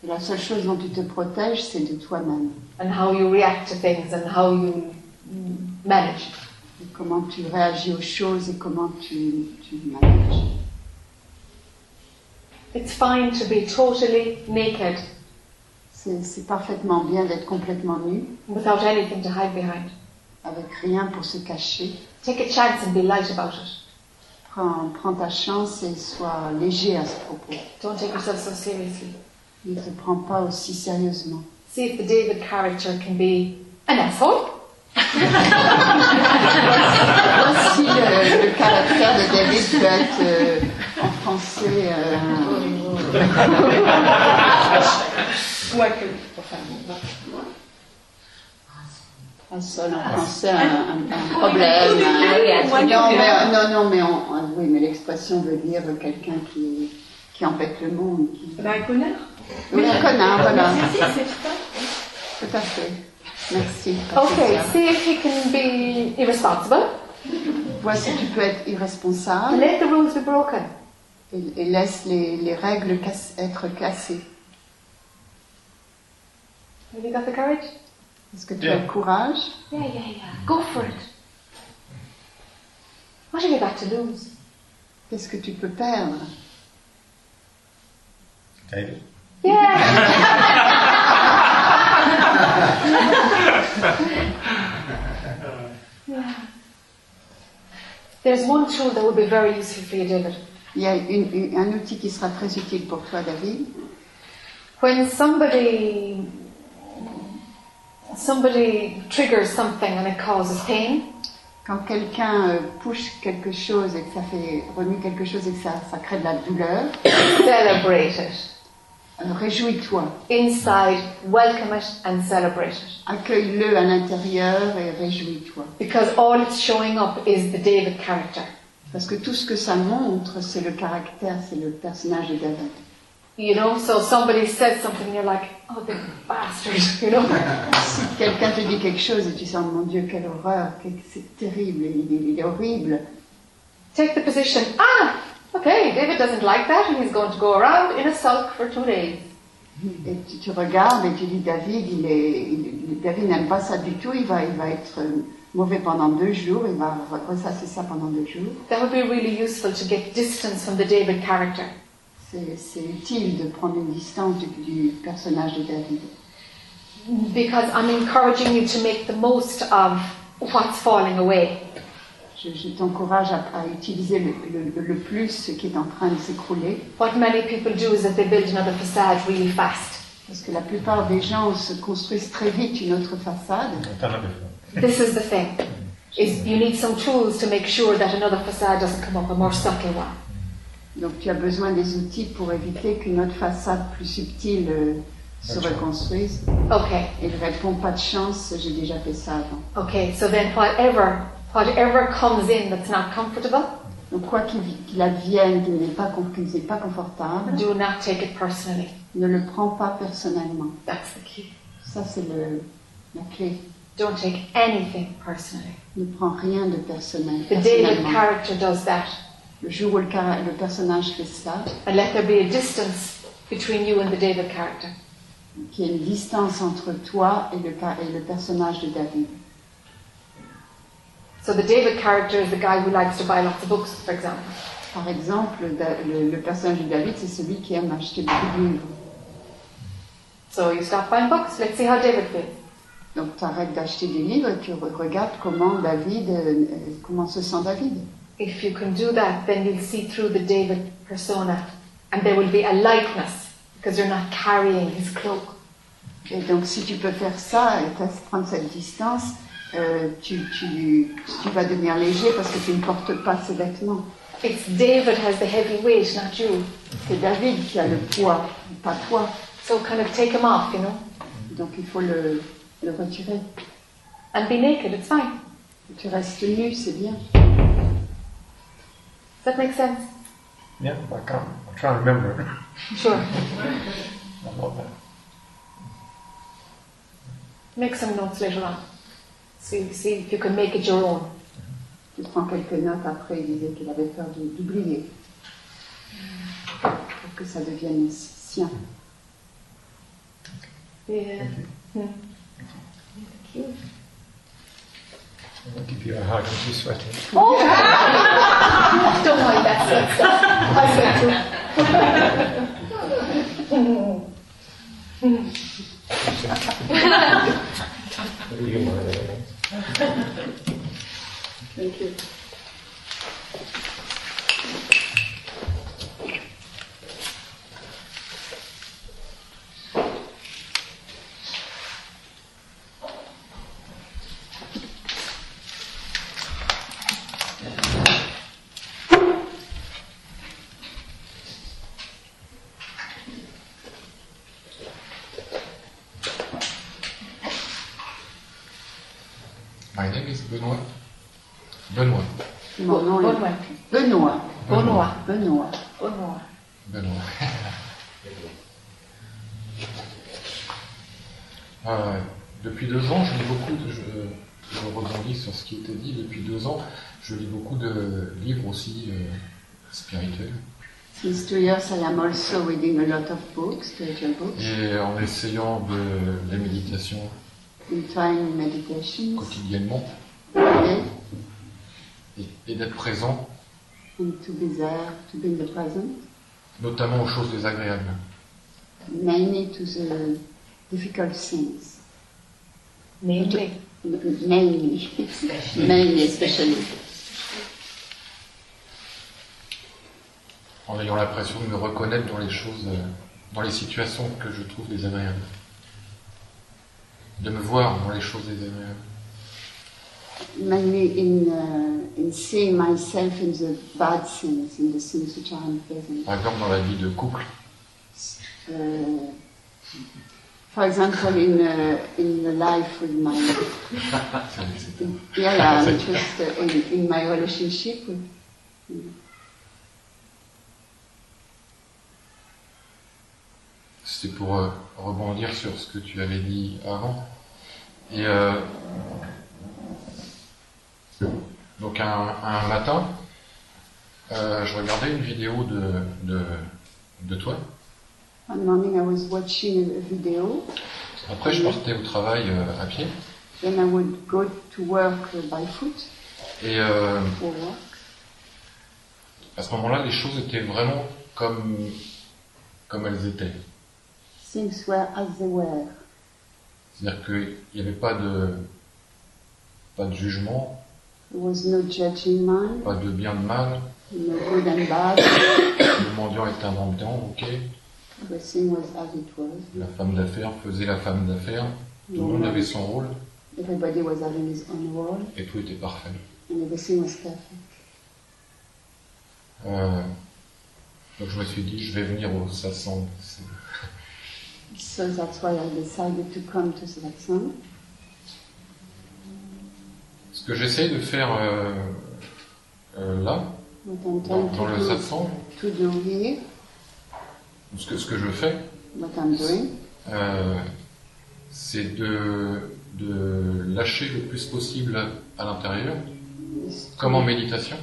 Et la seule chose dont tu te protèges, c'est de toi-même. and how you react to things and how you manage. Et comment tu réagis aux choses et comment tu, tu manages. It's fine to be totally naked C'est parfaitement bien d'être complètement nu, without anything to hide behind. avec rien pour se cacher. Take a chance and be light about it. Prends, prends ta chance et sois léger à ce propos. Don't take yourself so seriously. Ne te prends pas aussi sérieusement. See if the David character can be an asshole Si le, le caractère de David peut être euh, en français euh, un seul en français, un, un- un problème. un- non, mais, euh, non, non, mais on- oui, mais l'expression veut dire quelqu'un qui, qui embête le monde. Qui... Un connard Oui, un connard, voilà. Si, si, c'est ça. Tout à fait. Merci. Okay, Patricia. see if he can be irresponsible. Vois si tu peux être irresponsable Let the rules be broken. et, et laisse les, les règles cass- être cassées. Have you got the courage? Est-ce que tu as le courage Yeah, yeah, yeah. Go for it. What have you got to lose? Qu'est-ce que tu peux perdre David? Yeah. yeah. There's one tool that would be very useful for you, David. Il y a une- une- un outil qui sera très utile pour toi, David. When somebody somebody triggers something and it causes pain, Quand quelqu'un euh, push quelque chose et que ça fait remue quelque chose et que ça, ça crée de la douleur, celebrate it. euh, réjouis-toi. Inside, welcome it and celebrate it. Accueille-le à l'intérieur et réjouis-toi. Because all it's showing up is the David character. Parce que tout ce que ça montre, c'est le caractère, c'est le personnage de David. You know, so somebody says something you're like, oh, the bastard, you know. Si quelqu'un te dit quelque chose et tu sens, mon Dieu, quelle horreur, c'est terrible, il, est- horrible, Take the position, ah, okay, David doesn't like that and he's going to go around in a sulk for two days. et tu, tu regardes et tu dis, David, il est, il- David n'aime pas ça du tout, il va, il va être mauvais pendant deux jours, il va ressasser ça pendant deux jours. That would be really useful to get distance from the David character. C'est utile de prendre une distance du, du personnage de David. Because I'm encouraging you to make the most of what's falling away. Je, je t'encourage à, à utiliser le, le- le plus ce qui est en train de s'écrouler, What many people do is that they build another facade really fast. parce que la plupart des gens se construisent très vite une autre façade. This is the thing. Is you need some tools to make sure that another facade doesn't come up, a more subtle one. Donc tu as besoin des outils pour éviter qu'une autre façade plus subtile euh, se chance. reconstruise. Okay, Et il répond pas de chance, j'ai déjà fait ça avant. okay. So then whatever whatever comes in that's not comfortable, Donc quoi qu'il advienne, qu'il n'est pas, qu'il n'est pas confortable, do not take it personally. ne le prends pas personnellement. That's the key. Ça c'est le- la clé. Don't take anything personally. Ne prends rien de personnel. The David character does that. Le jour où le, le personnage fait cela, And let there be a distance between you and the David character. qu'il y ait une distance entre toi et le, et le personnage de David. So the David character is the guy who likes to buy lots of books, for example. Par exemple, le, le personnage de David, c'est celui qui aime acheter beaucoup de livres. So you stop buying books. Let's see how David feels. Donc tu arrêtes d'acheter des livres et tu re- regardes comment David, euh, euh, comment se sent David. If you can do that, then you'll see through the David persona, and there will be a lightness because you're not carrying his cloak. Et donc si tu peux faire ça et prendre cette distance, euh, tu, tu, tu vas devenir léger parce que tu ne portes pas ses vêtements. It's David has the heavy weight, not you. C'est David qui a le poids, pas toi. So kind of take him off, you know, Donc il faut le, le retirer. and be naked. It's fine. Tu restes nu, c'est bien. Does that make sense? Yeah, I can't. I'm trying to remember. Sure. I love that. Make some notes later on. See, see if you can make it your own. Tu prends quelques notes après, il disait qu'il avait peur d'oublier. Pour que ça devienne sien. Yeah. Hmm. Thank you. I'll give you a hug, I'm too sweaty. Oh! Don't mind that sweat stuff. I too. You it. Thank you. Deux ans, je lis beaucoup de. Je, je rebondis sur ce qui était dit. Depuis deux ans, je lis beaucoup de livres aussi euh, spirituels. Since two years, I am also reading a lot of books, spiritual books, Et en essayant de la méditation in trying meditations, quotidiennement okay, et, et d'être présent, and to be there, to be in the present, notamment aux choses désagréables. mainly to the difficult things. Namely. Mainly, mainly especially. en ayant l'impression de me reconnaître dans les choses, euh, dans les situations que je trouve désagréables. De me voir dans les choses désagréables. Mainly in, uh, in seeing myself in the bad things, in the things which are unpleasant. Par exemple, dans la vie de couple, Uh, for example, in, uh, in the life with my, yeah, yeah, just uh, in, in my relationship with, pour euh, rebondir sur ce que tu avais dit avant. Et euh, donc un, un matin, euh, je regardais une vidéo de, de, de toi. One morning I was watching a video, Après, je partais au travail euh, à pied. then I would go to work uh, by foot Et euh, à ce moment-là, les choses étaient vraiment comme, comme elles étaient. Things were as they were. C'est-à-dire qu'il n'y avait pas de, pas de jugement, There was no judging mind, pas de bien de mal. no good and bad. Le mendiant était un mendiant, ok. Was. La femme d'affaires faisait la femme d'affaires. Tout le monde avait son rôle Everybody was having his own role, et tout était parfait. and everything was perfect. Euh, donc je me suis dit, je vais venir au satsang. So that's why I decided to come to Satsang. Ce que j'essaye de faire euh, euh, là, dans, dans le satsang, ce que, ce que je fais, euh, c'est de, de lâcher le plus possible à l'intérieur, comme en méditation.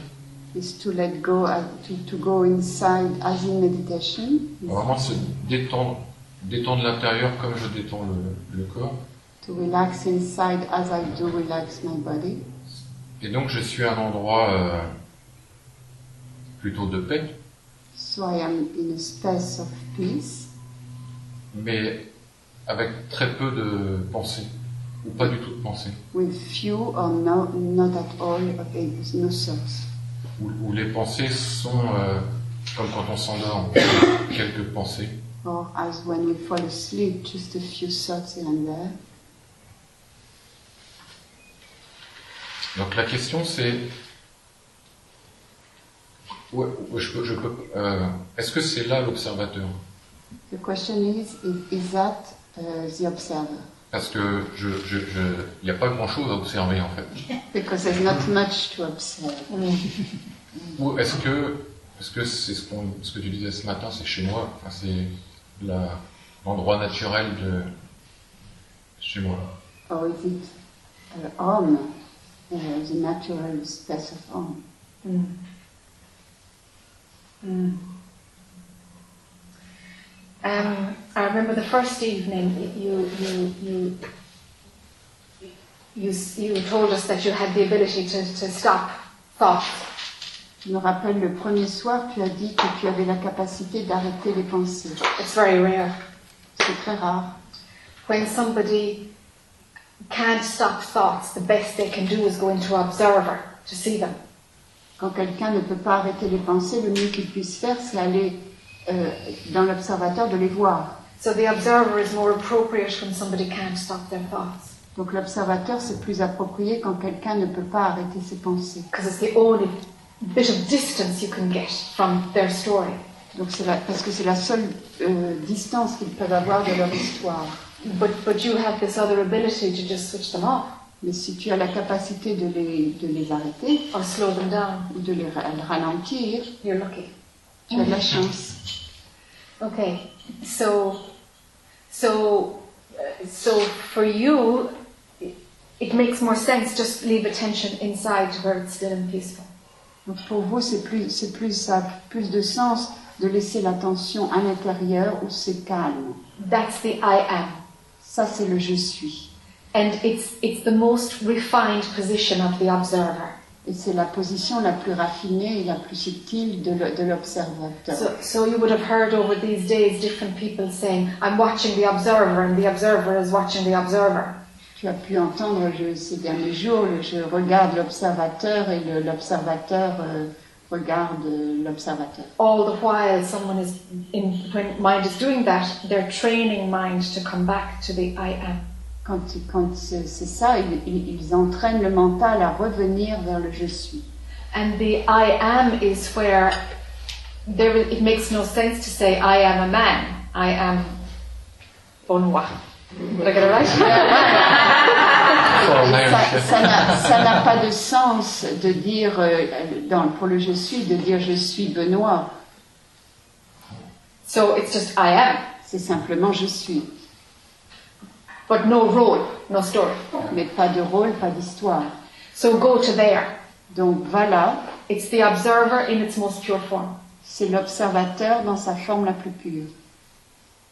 to let go, uh, to, to go inside as in meditation, is Vraiment se détendre, détendre l'intérieur comme je détends le, le corps. to relax inside as I do relax my body. Et donc je suis à un endroit euh, plutôt de paix, So I am in a space of peace, mais avec très peu de pensée, ou pas du tout de pensée, with few or no, not at all of it, no thoughts. où, où les pensées sont euh, comme quand on s'endort, quelques pensées, Or as when we fall asleep, just a few thoughts here and there. Donc la question c'est, ouais, je peux, je peux, euh, est-ce que c'est là l'observateur? The question is, is, is that uh, the observer? Parce que je, je, je, il n'y a pas grand-chose à observer en fait. Because there's not much to observe. Ou est-ce que, est-ce que c'est ce, qu'on- ce que tu disais ce matin, c'est chez moi, enfin, c'est la- l'endroit naturel de chez moi. Or is it uh, home, uh, the natural space of home? Mm. Mm. Um, I remember the first evening you you you you you told us that you had the ability to, to stop thoughts. Je me rappelle le premier soir, tu as dit que tu avais la capacité d'arrêter les pensées. It's very rare C'est très rare. when somebody can't stop thoughts. The best they can do is go into observer to see them. Quand quelqu'un ne peut pas arrêter les pensées, le mieux qu'il puisse faire, c'est aller euh, dans l'observateur de les voir. So the observer is more appropriate when somebody can't stop their thoughts Donc l'observateur, c'est plus approprié quand quelqu'un ne peut pas arrêter ses pensées. because it's the only bit of distance you can get from their story. Donc c'est la- parce que c'est la seule euh, distance qu'ils peuvent avoir de leur histoire. But but you have this other ability to just switch them off Mais si tu as la capacité de les, de les arrêter or slow them down. ou de les ra- ralentir, You're lucky. tu as de la chance. Okay, so so uh, so for you, it, it makes more sense just leave attention inside where it's still and peaceful. Donc pour vous, c'est plus, c'est plus, ça a plus de sens de laisser l'attention à l'intérieur où c'est calme? That's the I am, Ça, c'est le je suis. And it's it's the most refined position of the observer. Et c'est la position la plus raffinée et la plus subtile de l'observateur. So so you would have heard over these days different people saying, "I'm watching the observer," and the observer is watching the observer. Tu as pu entendre je, ces derniers jours, je regarde l'observateur et l'observateur euh, regarde euh, l'observateur. All the while, someone is in when mind is doing that, they're training mind to come back to the I am. Quand, quand c'est c'est ça, ils, ils- entraînent le mental à revenir vers le je suis. And the I am is where there, it makes no sense to say, I am a man. I am Benoit. Did I get it right? Ça- Ça n'a- ça n'a pas de sens de dire, euh, dans, pour le je suis, de dire je suis Benoît. so it's just I am. C'est simplement je suis. But no role, no story. Mais pas de rôle, pas d'histoire. So go to there. Donc voilà, It's the observer in its most pure form. c'est l'observateur dans sa forme la plus pure.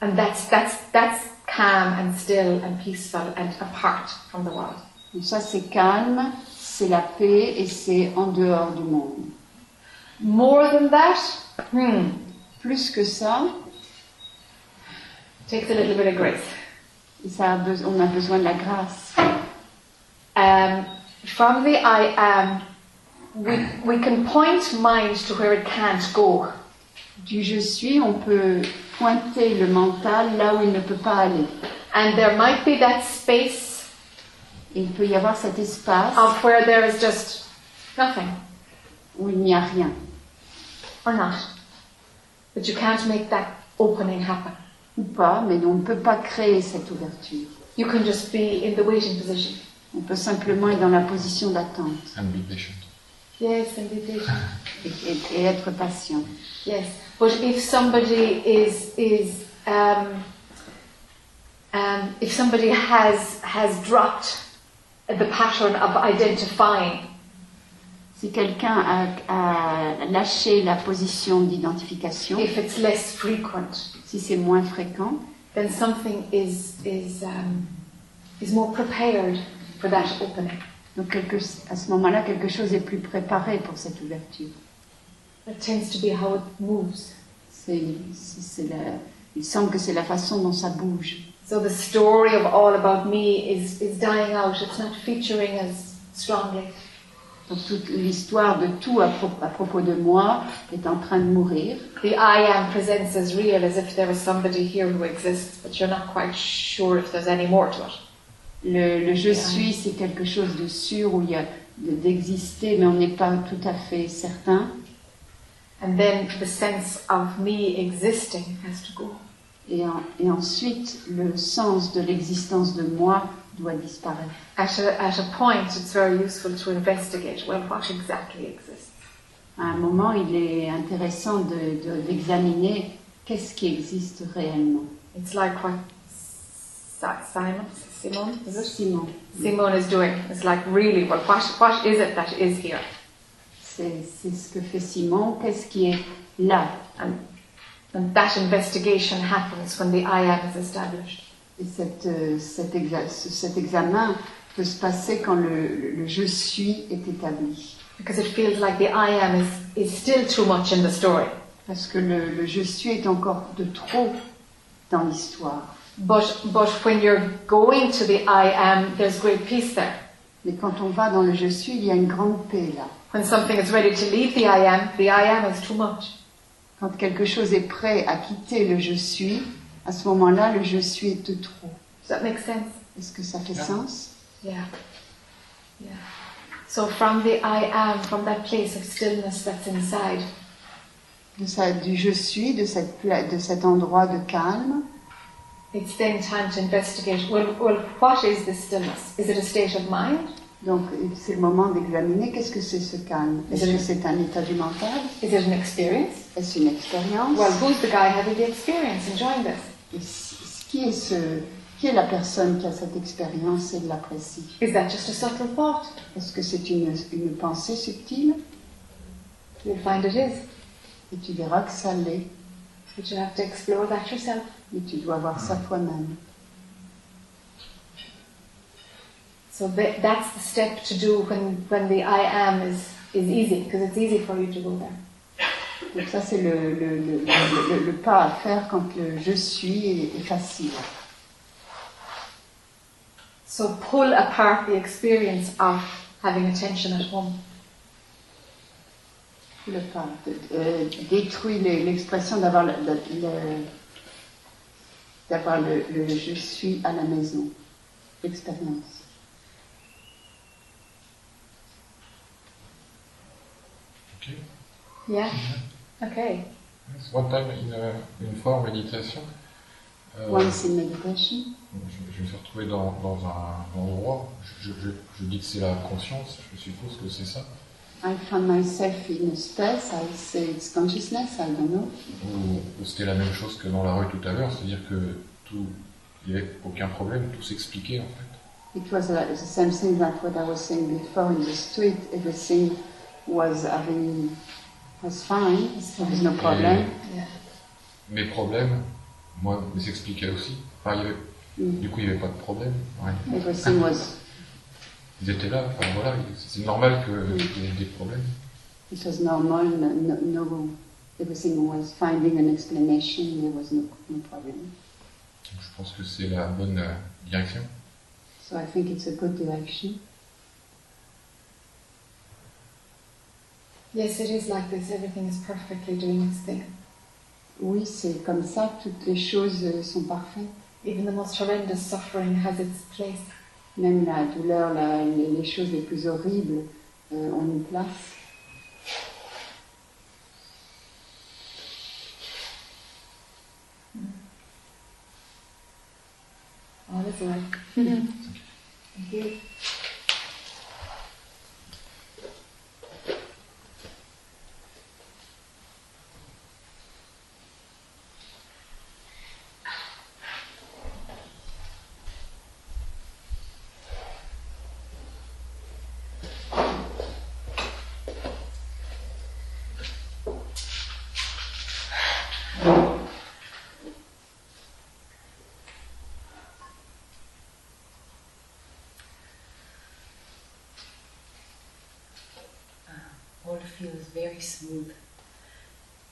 And that's, that's, that's calm and still and peaceful and apart from the world. Donc ça c'est calme, c'est la paix et c'est en dehors du monde. More than that, hmm, Plus que ça, takes a little bit of grace. Ça a on a besoin de la grâce. Um, from the I am, we, we can point mind to where it can't go. Du je suis, on peut pointer le mental là où il ne peut pas aller. And there might be that space il peut y avoir cet espace of where there is just nothing où il n'y a rien. or not. But you can't make that opening happen. Ou pas, mais on ne peut pas créer cette ouverture. You can just be in the waiting position. On peut simplement être dans la position d'attente And be patient. Yes, and be patient. et, et- et être patient. Yes, but if somebody is is um, um, if somebody has has dropped the pattern of identifying, Si quelqu'un a, a lâché la position d'identification, if it's less frequent, si c'est moins fréquent, then something is is um, is more prepared for that opening. donc quelque- à ce moment-là, quelque chose est plus préparé pour cette ouverture. That tends to be how it moves. C'est, c'est- c'est la- il semble que c'est la façon dont ça bouge. So the story of all about me is is dying out. It's not featuring as strongly. Donc toute l'histoire de tout à, pro- à propos de moi est en train de mourir. The I am presents as real as if there was somebody here who exists, but you're not quite sure if there's any more to it. Le, le je suis, c'est quelque chose de sûr où il y a de- d'exister, mais on n'est pas tout à fait certain. And then the sense of me existing has to go. Et, en- et ensuite, le sens de l'existence de moi doit disparaître. At a, at a point, it's very useful to investigate well, what exactly exists. À un moment, il est intéressant de- de- d'examiner qu'est-ce qui existe réellement. It's like what Simon, Simone, is it? Simon, Simone is doing. It's like really, well, what, what is it that is here? c'est ce que fait Simon. Qu'est-ce qui est là And, and that investigation happens when the I am is established. Et cette, euh, cet, exa- ce- cet examen peut se passer quand le, le- le je suis est établi. Because it feels like the I am is, is still too much in the story. Parce que le, le je suis est encore de trop dans l'histoire. But, but when you're going to the I am, there's great peace there. Mais quand on va dans le je suis, il y a une grande paix là. When something is ready to leave the I am, the I am is too much. Quand quelque chose est prêt à quitter le je suis, à ce moment-là, le je suis est de trop. Does that make sense? Est-ce que ça fait Yeah. sens? Yeah. Yeah. So from the I am, from that place of stillness that's inside, de ça, Du je suis, de, cette, de cet endroit de calme, it's then time to investigate, well, well, what is this stillness? Is it a state of mind? donc c'est le moment d'examiner qu'est-ce que c'est ce calme. Est-ce que c'est un état du mental? Is it an experience? Est-ce une expérience? Well, who's the guy having the experience, enjoying this? Qui, est ce, qui est la personne qui a cette expérience et l'apprécie? Is that just a subtle thought? Est-ce que c'est une, une pensée subtile? You'll find it is, Et tu verras que ça l'est. but you have to explore that yourself. Mais tu dois voir ça toi-même. So tha- that's the step to do when, when the I am is, is easy, because it's easy for you to go there. Donc ça, c'est le, le, le, le- le- le pas à faire quand le je suis est, est facile. So pull apart the experience of having attention at home. Le pas. de- euh, détruit l'expression d'avoir le, le- le- d'avoir le, le je suis à la maison. L'expérience. Okay. Yeah? Okay. Yes, One time in a, une fois en méditation, euh, Once in meditation. je, je me suis retrouvé dans, dans un endroit, je, je, je dis que c'est la conscience, je suppose que c'est ça? I found myself in a space, I say it's consciousness, I don't know. C'était la même chose que dans la rue tout à l'heure, c'est-à-dire que tout, il n'y avait aucun problème, tout s'expliquait en fait. It was like the same thing that what I was saying before in the street, everything was having, was fine, there was no problem. Yeah. Mes problèmes, moi, ils s'expliquaient aussi. Enfin, il y avait, Mm. du coup, il n'y avait pas de problème. Ouais. Everything was, Ils étaient là, enfin voilà, c'est normal qu'il y ait des problèmes. it was normal, no, no, everything was finding an explanation, there was no, no problem. Donc, je pense que c'est la bonne euh, direction. So I think it's a good direction. Yes, it is like this. Everything is perfectly doing its thing. Oui, c'est comme ça, toutes les choses euh, sont parfaites. Even the most horrendous suffering has its place. Même la douleur, la- les, les choses les plus horribles euh, ont une place. Oh, all is well. Thank you. all feels very smooth.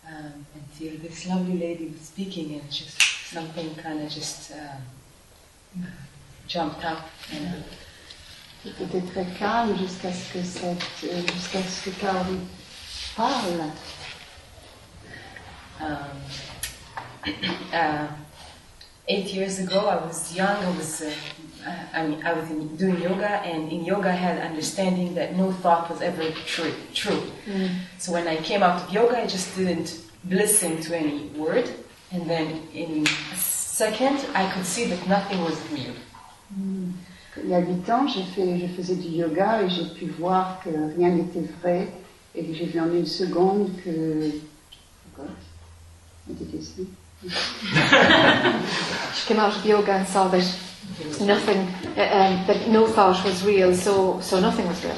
Um, until this lovely lady was speaking and just something kind of just um, jumped up and uh, Tout était très calme jusqu'à ce que cette, jusqu'à ce que Kaori parle. um, uh, eight years ago, I was young. I was, uh, I mean, I was in, doing yoga, and in yoga, I had understanding that no thought was ever true. True. So when I came out of yoga, I just didn't listen to any word, and then in a second, I could see that nothing was real. Il y a huit ans, j'ai fait, je faisais du yoga et j'ai pu voir que rien n'était vrai et que j'ai vu en une seconde que. Did you say? She came out of yoga and saw that nothing, uh, um, that no thought was real, so so nothing was real.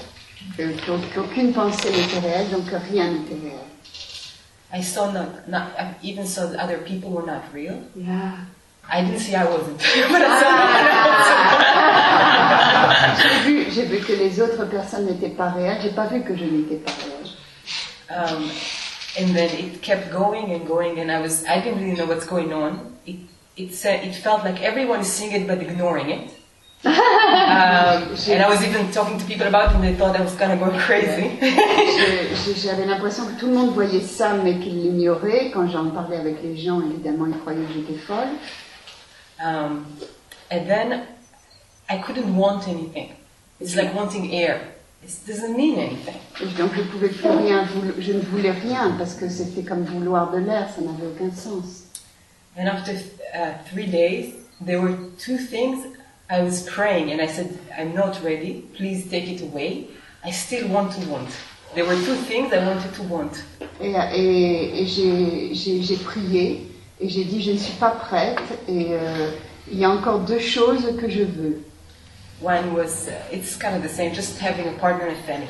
Qu'aucune pensée n'était réelle, donc rien n'était réel. I saw not, not I even saw that other people were not real. Yeah. I didn't see I wasn't, but I saw. J'ai vu, j'ai vu que les autres personnes n'étaient pas réelles, j'ai pas vu que je n'étais pas réelle. Um, and then it kept going and going, and I was I didn't really know what's going on. It it said it felt like everyone is seeing it but ignoring it. um, and I was even talking to people about it, and they thought I was kind of going crazy. J'avais l'impression que tout le monde voyait ça, mais qu'il l'ignorait. Quand j'en parlais avec les gens, évidemment, ils croyaient que j'étais folle. um, and then I couldn't want anything. It's like wanting air. It doesn't mean anything. Et donc je pouvais plus rien, je ne voulais rien parce que c'était comme vouloir de l'air, ça n'avait aucun sens. And after uh, three days, there were two things. I was praying and I said, I'm not ready. Please take it away. I still want to want. There were two things I wanted to want. Et, et- et j'ai prié et j'ai dit je ne suis pas prête et euh, il y a encore deux choses que je veux. One was, uh, it's kind of the same, just having a partner and a family.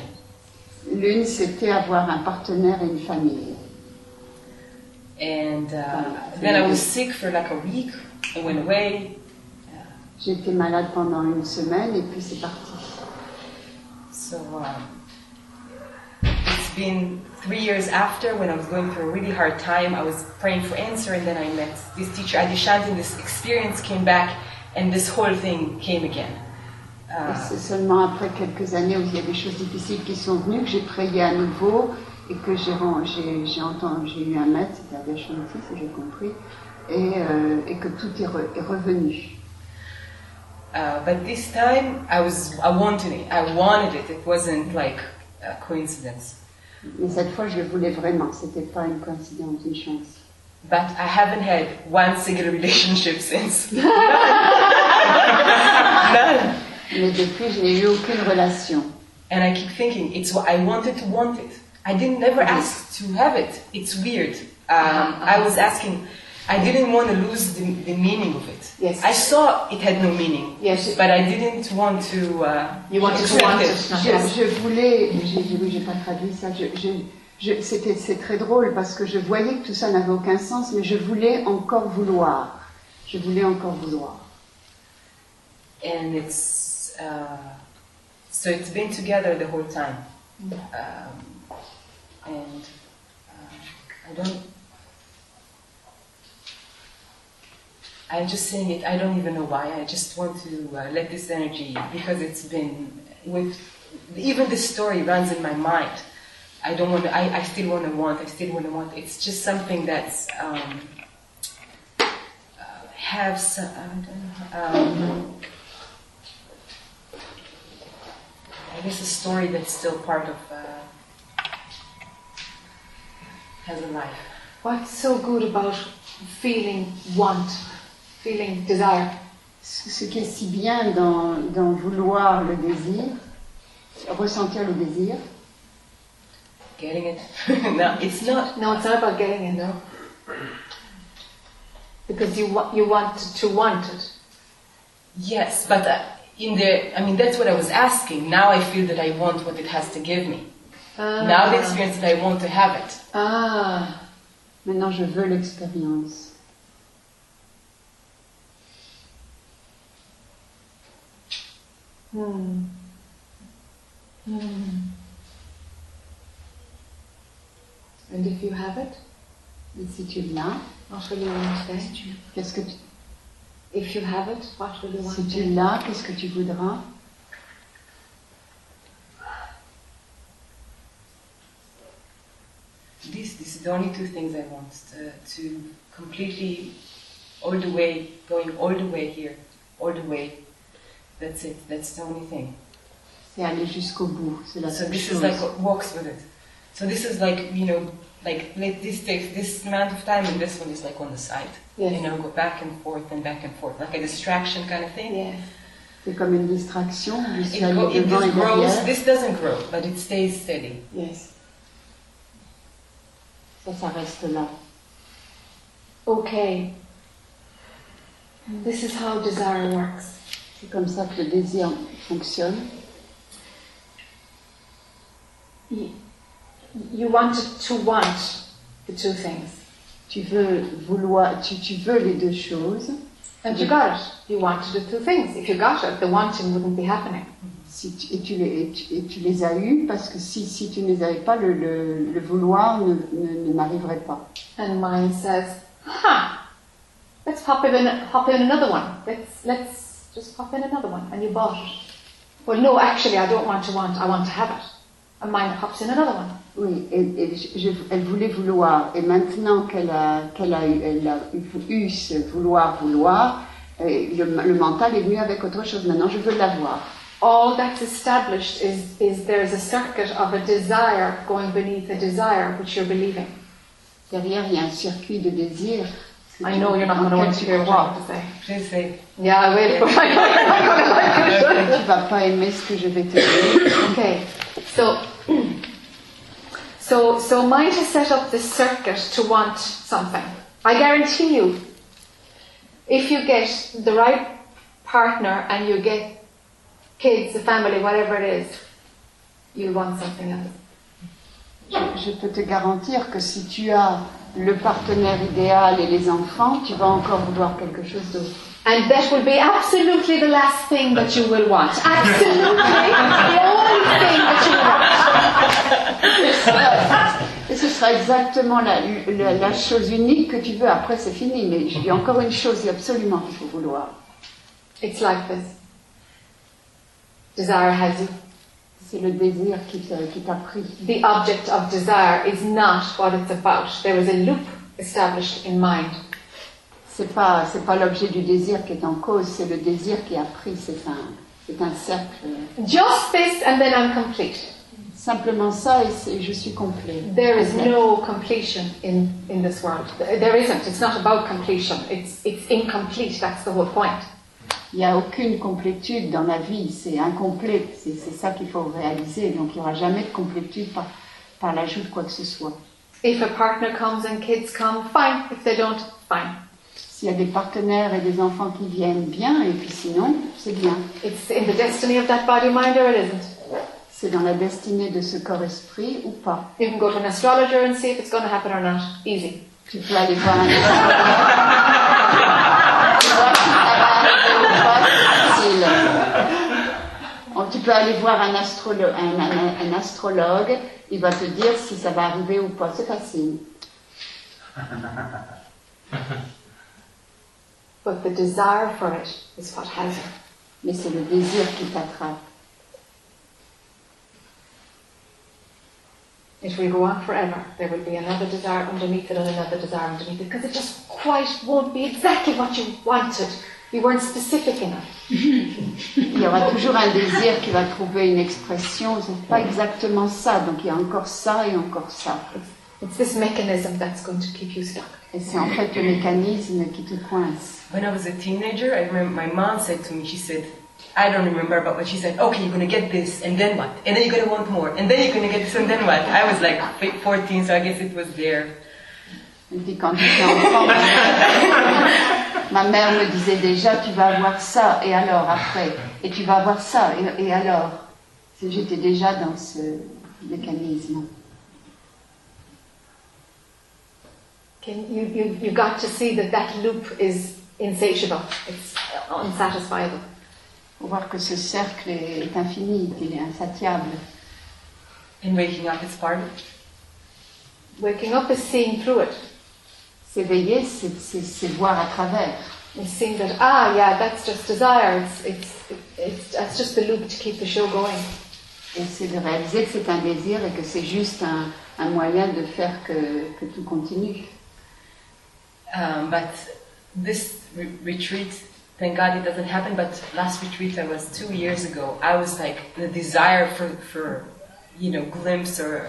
L'une c'était avoir un partenaire et une famille. And uh, then I was sick for like a week. I went away. J'étais malade pendant une semaine et puis c'est parti. So um, it's been three years after when I was going through a really hard time. I was praying for answer, and then I met this teacher, Adishanti, and this experience came back, and this whole thing came again. Et Uh, C'est seulement après quelques années où il y a des choses difficiles qui sont venues que j'ai prié à nouveau et que j'ai entendu, j'ai eu un maître, c'était Adeshanti, si j'ai compris, et, euh, et que tout est, re- est revenu. uh, but this time, I was I wanted it. I wanted it. It wasn't like a coincidence. Mais cette fois, je le voulais vraiment, c'était pas une coïncidence, une chance. But I haven't had one single relationship since. None. Mais depuis, je n'ai eu aucune relation. And I keep thinking, it's what I wanted to want it. I didn't never ask to have it. It's weird. Um, I was asking, I didn't want to lose the, the meaning of it. Yes. I saw it had no meaning. Yes. But I didn't want to. Uh, You wanted to want it. Je, je voulais, j'ai- oui, j'ai pas traduit ça. Je, je- je- c'était, c'est très drôle parce que je voyais que tout ça n'avait aucun sens, mais je voulais encore vouloir. Je voulais encore vouloir. and it's uh, so it's been together the whole time. Mm. um, and uh, i don't i'm just saying it i don't even know why i just want to uh, let this energy because it's been with even this story runs in my mind. I don't want to i, I still want to want i still want to want. It's just something that's um, uh, have some, I don't know, um, I guess a story that's still part of uh, has a life. What's so good about feeling want, feeling desire? Ce ce qui est si bien dans, dans vouloir le désir, ressentir le désir, Getting it? no, it's not. No, it's not about getting it, no. Because you, wa- you want to want it. Yes, but uh, in the, I mean, that's what I was asking. Now I feel that I want what it has to give me. Now the experience that I want to have it. Ah, maintenant je veux l'expérience. hmm. Hmm. And if you have it, Et si tu l'as, what will you want then? qu'est-ce que tu, If you have it, what will you want si tu l'as, qu'est-ce que tu voudras These, these are the only two things I want to, to completely, all the way, going all the way here, all the way. That's it. That's the only thing. C'est aller jusqu'au bout. C'est la So seule this chose. is like what walks with it. So this is like you know, like let this takes this amount of time, and this one is like on the side. Yes. You know, go back and forth and back and forth, like a distraction kind of thing. Yes. C'est comme une distraction. It, go, it just grows. This doesn't grow, but it stays steady. Yes. Ça, ça reste là. Okay. This is how desire works. C'est comme ça que le désir fonctionne. You, you wanted to want the two things. Tu veux vouloir, tu, tu veux les deux choses. And you got it. You wanted the two things. If you got it, the wanting wouldn't be happening. Si tu- et, tu les, et, tu, et tu les as eus parce que si, si tu ne les avais pas, le, le, le vouloir ne, ne, ne m'arriverait pas. And mine says, huh, let's pop in, pop in another one. Let's, let's just pop in another one. And you bought it. Well, no, actually, I don't want to want, I want to have it. And mine pops in another one. Oui, et, et je- elle voulait vouloir. Et maintenant qu'elle a, qu'elle a, eu- elle a eu, ce vouloir, vouloir, euh, le, le mental est venu avec autre chose. Maintenant, je veux l'avoir. All that's established is, is there's a circuit of a desire going beneath a desire which you're believing. Derrière, il y a un circuit de désir. I know you're not going to want to tu hear what I have to say. Yeah, I will, but I know you're not going to like it. tu vas pas aimer ce que je vais te dire. Okay, so so so mind has set up this circuit to want something. I guarantee you, if you get the right partner and you get kids, a family, whatever it is, you'll want something else. Je, je peux te garantir que si tu as le partenaire idéal et les enfants, tu vas encore vouloir quelque chose d'autre. And that will be absolutely the last thing that you will want. Absolutely the only thing that you want. Et ce sera exactement la, la, la chose unique que tu veux. Après, c'est fini. Mais a encore une chose absolument qu'il faut vouloir. It's like this. Desire has you. C'est le désir qui t'a qui t'a pris. The object of desire is not what it's about. There is a loop established in mind. C'est pas c'est pas l'objet du désir qui est en cause. C'est le désir qui a pris. C'est un c'est un cercle. Just this and then I'm complete. Simplement ça et je suis complet. There is no completion in, in this world. There isn't. It's not about completion. It's, it's incomplete. That's the whole point. Il n'y a aucune complétude dans la vie, c'est incomplet, c'est ça qu'il faut réaliser. Donc il n'y aura jamais de complétude par, par l'ajout de quoi que ce soit. If a partner comes and kids come, fine. If they don't, fine. S'il y a des partenaires et des enfants qui viennent, bien, et puis sinon, c'est bien. It's in the destiny of that body mind or it isn't. C'est dans la destinée de ce corps-esprit ou pas? You can go to an astrologer and see if it's going to happen or not. Easy. Tu peux aller voir un. Oh, Tu peux aller voir un, astrolo- un- un- un astrologue, il va te dire si ça va arriver ou pas, c'est facile. But the desire for it is what has it. Mais c'est le désir qui t'attrape. It will go on forever. There will be another desire underneath it and another desire underneath it because it just quite won't be exactly what you wanted. You weren't specific enough. Il y aura toujours un désir qui va trouver une expression, c'est pas exactement ça, donc il y a encore ça et encore ça. It's this mechanism that's going to keep you stuck. Et c'est en fait le mécanisme qui te coince. When I was a teenager, I remember my mom said to me, she said, I don't remember, but when she said, okay, you're gonna get this, and then what? And then you're gonna want more, and then you're gonna get this, and then what? I was like 14, so I guess it was there. Et puis quand j'étais enfant, ma mère me disait déjà, tu vas avoir ça, et alors après, et tu vas avoir ça, et, et alors. C'est- J'étais déjà dans ce mécanisme. Can you, you, you got to see that that loop is insatiable. It's unsatisfiable. Faut voir que ce cercle est, infini, qu'il est insatiable. And waking up is part of it. Waking up is seeing through it. S'éveiller, c'est- c'est c'est voir à travers. It's seeing that, ah, yeah, that's just desire. It's, it's, it's, that's just the loop to keep the show going. Et c'est de réaliser que c'est un désir et que c'est juste un, un moyen de faire que, que tout continue. Um, but this re- retreat, thank God it doesn't happen, but last retreat I was two years ago, I was like, the desire for, for you know, glimpse or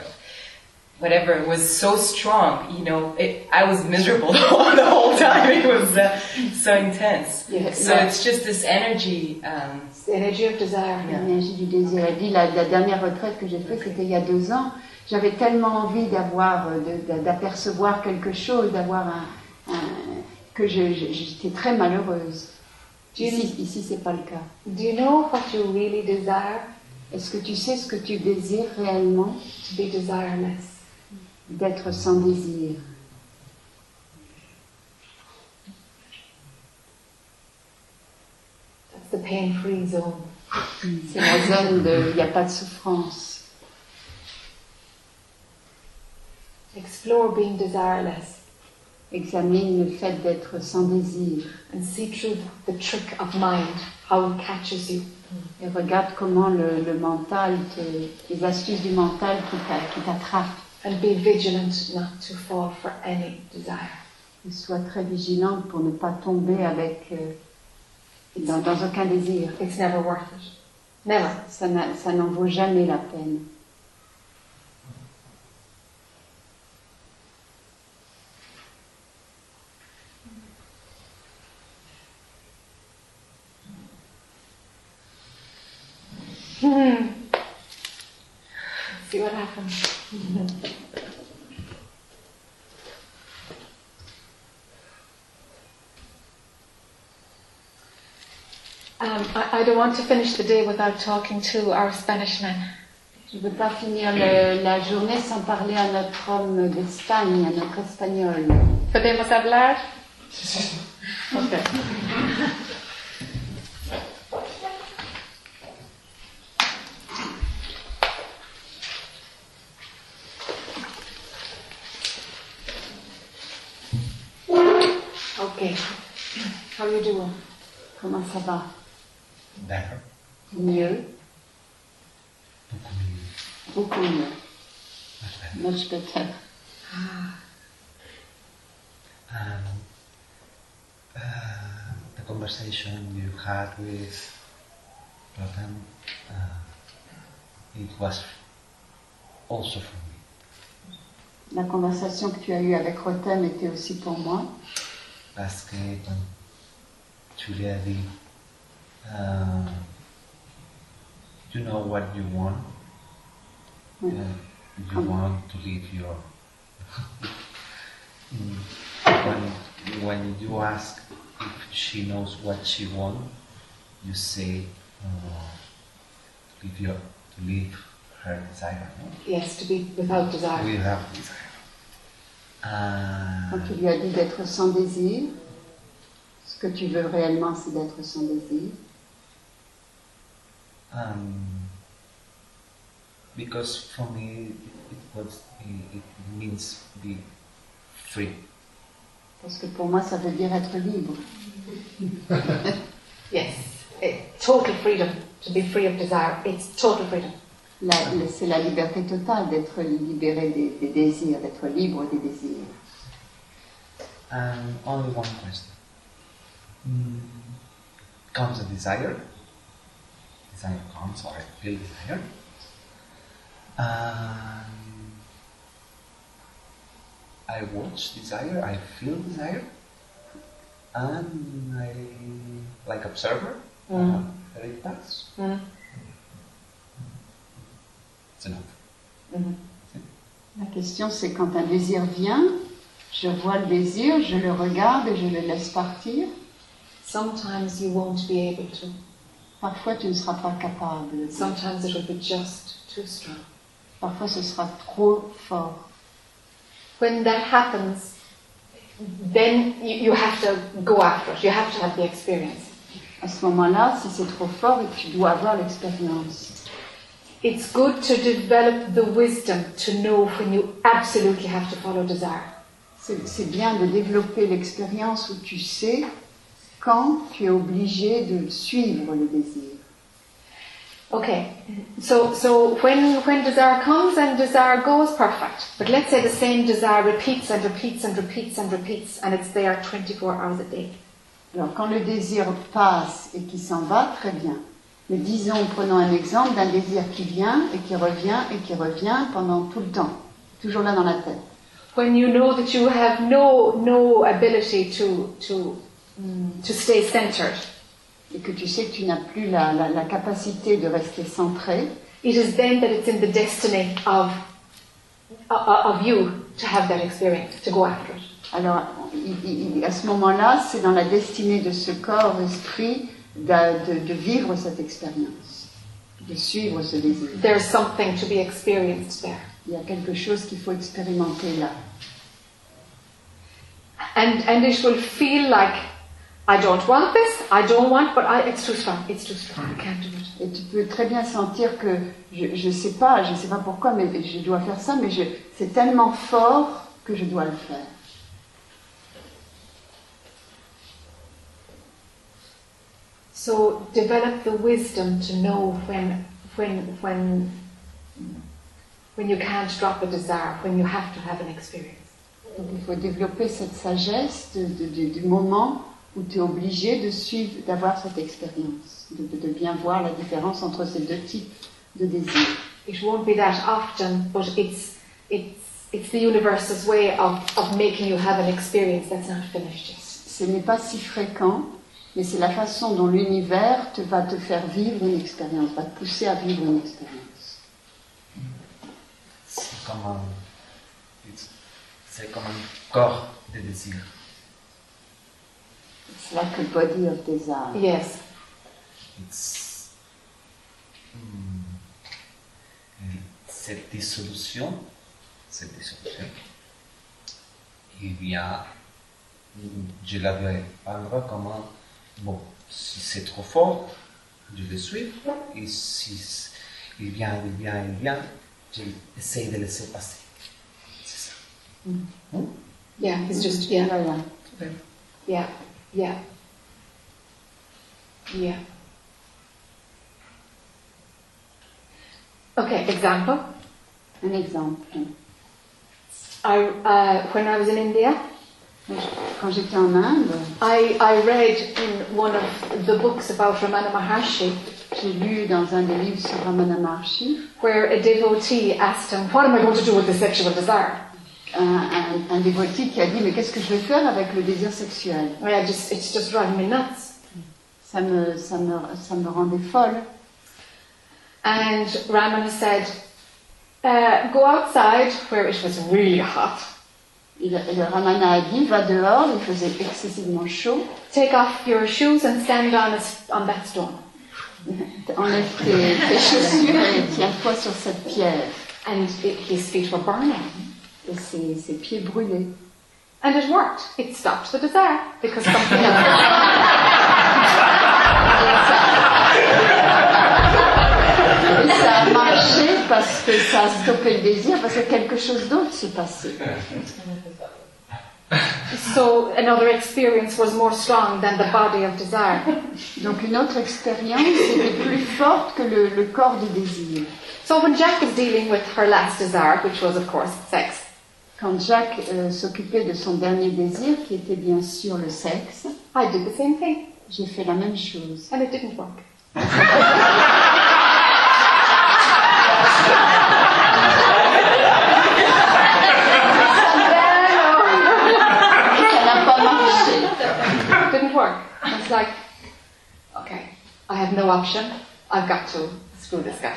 whatever was so strong, you know, it, I was miserable the whole, the whole time. It was uh, so intense. Yeah. So it's just this energy. Um, energy of desire. L'énergie du désir. Elle dit, la, la dernière retraite que j'ai faite, c'était il y a deux ans. J'avais tellement envie d'avoir, euh, d'apercevoir quelque chose, d'avoir un, un- que j'étais très malheureuse. Ici, ici c'est pas le cas. Do you know what you really desire? Est-ce que tu sais ce que tu désires réellement? To be desireless. D'être sans désir. That's the pain-free zone. C'est la zone de, il n'y a pas de souffrance. Explore being desireless Examine le fait d'être sans désir and see through the trick of mind, how it catches you. et regarde comment le, le mental, te- les astuces du mental qui t'a- qui t'attrapent. And be vigilant not to fall for any desire. Et Sois très vigilante pour ne pas tomber avec euh, dans, dans aucun désir. It's never worth it. Never. Ça n'a- ça n'en vaut jamais la peine. See what happens. Um, I, I don't want to finish the day without talking to our Spanish man. Je ne veux pas finir le- la journée sans parler à notre homme d'Espagne, à notre espagnol. ¿Podemos hablar? Okay. Okay. You doing? Comment ça va? Better. Mieux, Beaucoup mieux. beaucoup mieux. Much better. Much better. Um, uh, the conversation you had with Rotem, uh, it was also for me. La conversation que tu as eue avec Rotem était aussi pour moi, Parce que, comme tu l'as dit, uh, you know what you want. Oui. Uh, you want to leave your. Mm. when when you ask if she knows what she wants, you say uh, to your to her desire. No? Yes, to be without desire. Without desire. Uh, Quand tu lui as dit d'être sans désir, ce que tu veux réellement, c'est d'être sans désir. Um, because for me, it, was it, means be free. Parce que pour moi, ça veut dire être libre. Yes, eh, total freedom to be free of desire. It's total freedom. C'est la liberté totale d'être libéré des, des désirs, d'être libre des désirs. And only one question. Mm, comes a desire. Desire comes, or I feel desire. Um, I watch desire, I feel desire, and I, like observer, Mm. uh, let it pass. Mm. It's enough. Mhm. La question, c'est quand un désir vient, je vois le désir, je le regarde et je le laisse partir. Sometimes you won't be able to. Parfois, tu ne seras pas capable. Sometimes it will be just too strong. Parfois, ce sera trop fort. When that happens, then you, you have to go after it. You have to have the experience. À ce moment-là, si c'est trop fort, tu dois avoir l'expérience. It's good to develop the wisdom to know when you absolutely have to follow desire. C'est bien de développer l'expérience où tu sais quand tu es obligé de suivre le désir. Okay, so so when when desire comes and desire goes, perfect. But let's say the same desire repeats and repeats and repeats and repeats, and it's there 24 hours a day. Alors, quand le désir passe et qui s'en va, très bien. Mais disons, prenons un exemple d'un désir qui vient et qui revient et qui revient pendant tout le temps, toujours là dans la tête. When you know that you have no no ability to to to stay centered, Et que tu sais que tu n'as plus la, la- la capacité de rester centré, it is then that it's in the destiny of of of you to have that experience, to go after it. alors il- il- à ce moment-là, c'est dans la destinée de ce corps-esprit de, de- de vivre cette expérience, de suivre ce désir. There's something to be experienced there. Il y a quelque chose qu'il faut expérimenter là. And, and it will feel like, I don't want this, I don't want, but I, it's too strong, it's too strong, I can't do it. Et tu peux très bien sentir que je ne sais pas, je ne sais pas pourquoi, mais je dois faire ça, mais c'est tellement fort que je dois le faire. So develop the wisdom to know when, when, when, when you can't drop a desire, when you have to have an experience. Donc il faut développer cette sagesse de- de- de- du moment où tu es obligé de suivre, d'avoir cette expérience, de, de- de bien voir la différence entre ces deux types de désirs. It won't be that often, but it's, it's, it's the universe's way of, of making you have an experience that's not finished yet. Ce n'est pas si fréquent, mais c'est la façon dont l'univers te va te faire vivre une expérience, va te pousser à vivre une expérience. C'est comme un, it's- c'est comme un corps de désir. It's like a body of desire. Yes. It's, hmm, et cette dissolution, cette dissolution, il vient, je la vais prendre comme un, bon, si c'est trop fort, je le suis, et si il vient, il vient, il vient, j'essaie de laisser passer. C'est ça. Yeah, it's just, yeah. Voilà. Yeah, yeah, yeah. Okay, example. An example. I, uh, when I was in India, Quand j'étais en Inde, I, I read in one of the books about Ramana Maharshi j'ai lu dans un des livres sur Ramana Maharshi where a devotee asked him, What am I going to do with the sexual desire? Un, un, un dévoté qui a dit mais qu'est-ce que je vais faire avec le désir sexuel? I just, it's just driving me nuts. Ça me, ça me, ça me rendait folle. And Ramana said, uh, go outside where it was really hot. Le, Ramana a dit, va dehors, il faisait excessivement chaud. Take off your shoes and stand on, a, on that stone. Enlève tes, tes chaussures et tiens-toi sur cette pierre. And it, his feet were burning. Et ses, ses pieds brûlaient. And it worked. It stopped the desire because something else. Et ça a marché parce que ça a stoppé le désir, parce que quelque chose d'autre se passait. So another experience was more strong than the body of desire. Donc une autre expérience était plus forte que le, le corps du désir. So when Jack was dealing with her last desire, which was of course sex, Quand Jacques euh, s'occupait de son dernier désir, qui était bien sûr le sexe, I did the same thing, j'ai fait la même chose. and it didn't work. Ça n'a pas marché. It didn't work. It's like, okay, I have no option. I've got to screw this guy.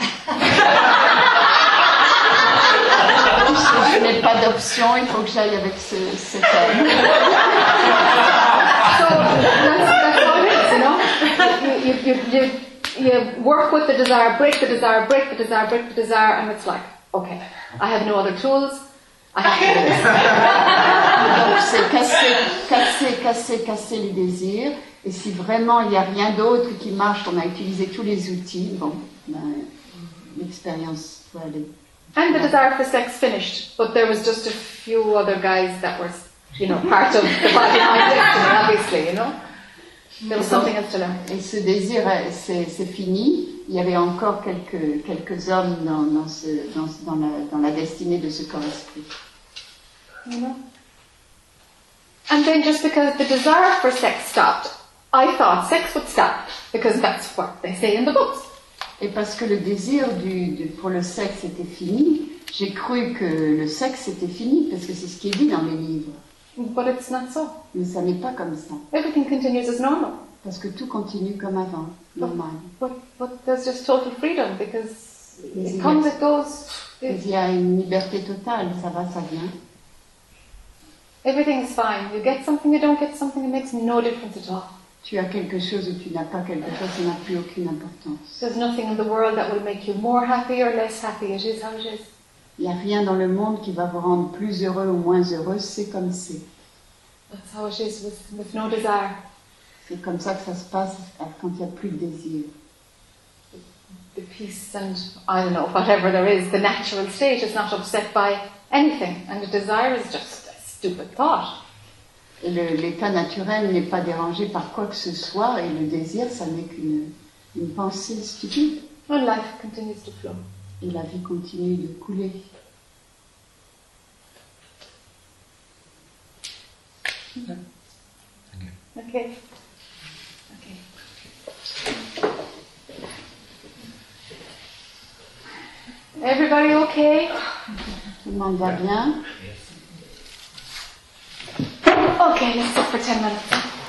Je n'ai pas d'option, il faut que j'aille avec ce, cet homme. So that's, that's how it is, you know. You, you, you, you, you work with the desire, break the desire, break the desire, break the desire, and it's like, okay, I have no other tools. I have to do this. Donc c'est casser, casser, casser, casser les désirs. Et si vraiment il n'y a rien d'autre qui marche, qu'on a utilisé tous les outils, bon, ben, l'expérience faut aller. And the desire for sex finished, but there was just a few other guys that were, you know, part of the body destiny, obviously, you know. There was something else to learn. Et ce désir, euh, c'est c'est fini. Il y avait encore quelques, quelques hommes dans, dans, ce, dans, dans, la, dans la destinée de ce corps-esprit. You mm-hmm. know? And then just because the desire for sex stopped, I thought sex would stop because that's what they say in the books. Et parce que le désir du, du- pour le sexe était fini, j'ai cru que le sexe était fini, parce que c'est ce qui est dit dans les livres. But it's not so. Mais ça n'est pas comme ça, Everything continues as normal. parce que tout continue comme avant, normal. But, but there's just total freedom because Yes, it comes, it goes. Mais It, il y a une liberté totale, ça va, ça vient. everything is fine. You get something, you don't get something, it makes no difference at all. Tu as quelque chose ou tu n'as pas quelque chose, ça n'a plus aucune importance. There's nothing in the world that will make you more happy or less happy. It is how it is. Il n'y a rien dans le monde qui va vous rendre plus heureux ou moins heureux, c'est comme c'est. That's how it is with, with no desire. C'est comme ça que ça se passe quand il n'y a plus de désir. The peace and, I don't know, whatever there is, the natural state is not upset by anything. And the desire is just a stupid thought. L'état naturel n'est pas dérangé par quoi que ce soit, et le désir, ça n'est qu'une une pensée stupide. And life continues to flow. Et la vie continue de couler. Okay. Okay. Everybody okay? Tout le monde va bien? Okay, let's sit for 10 minutes.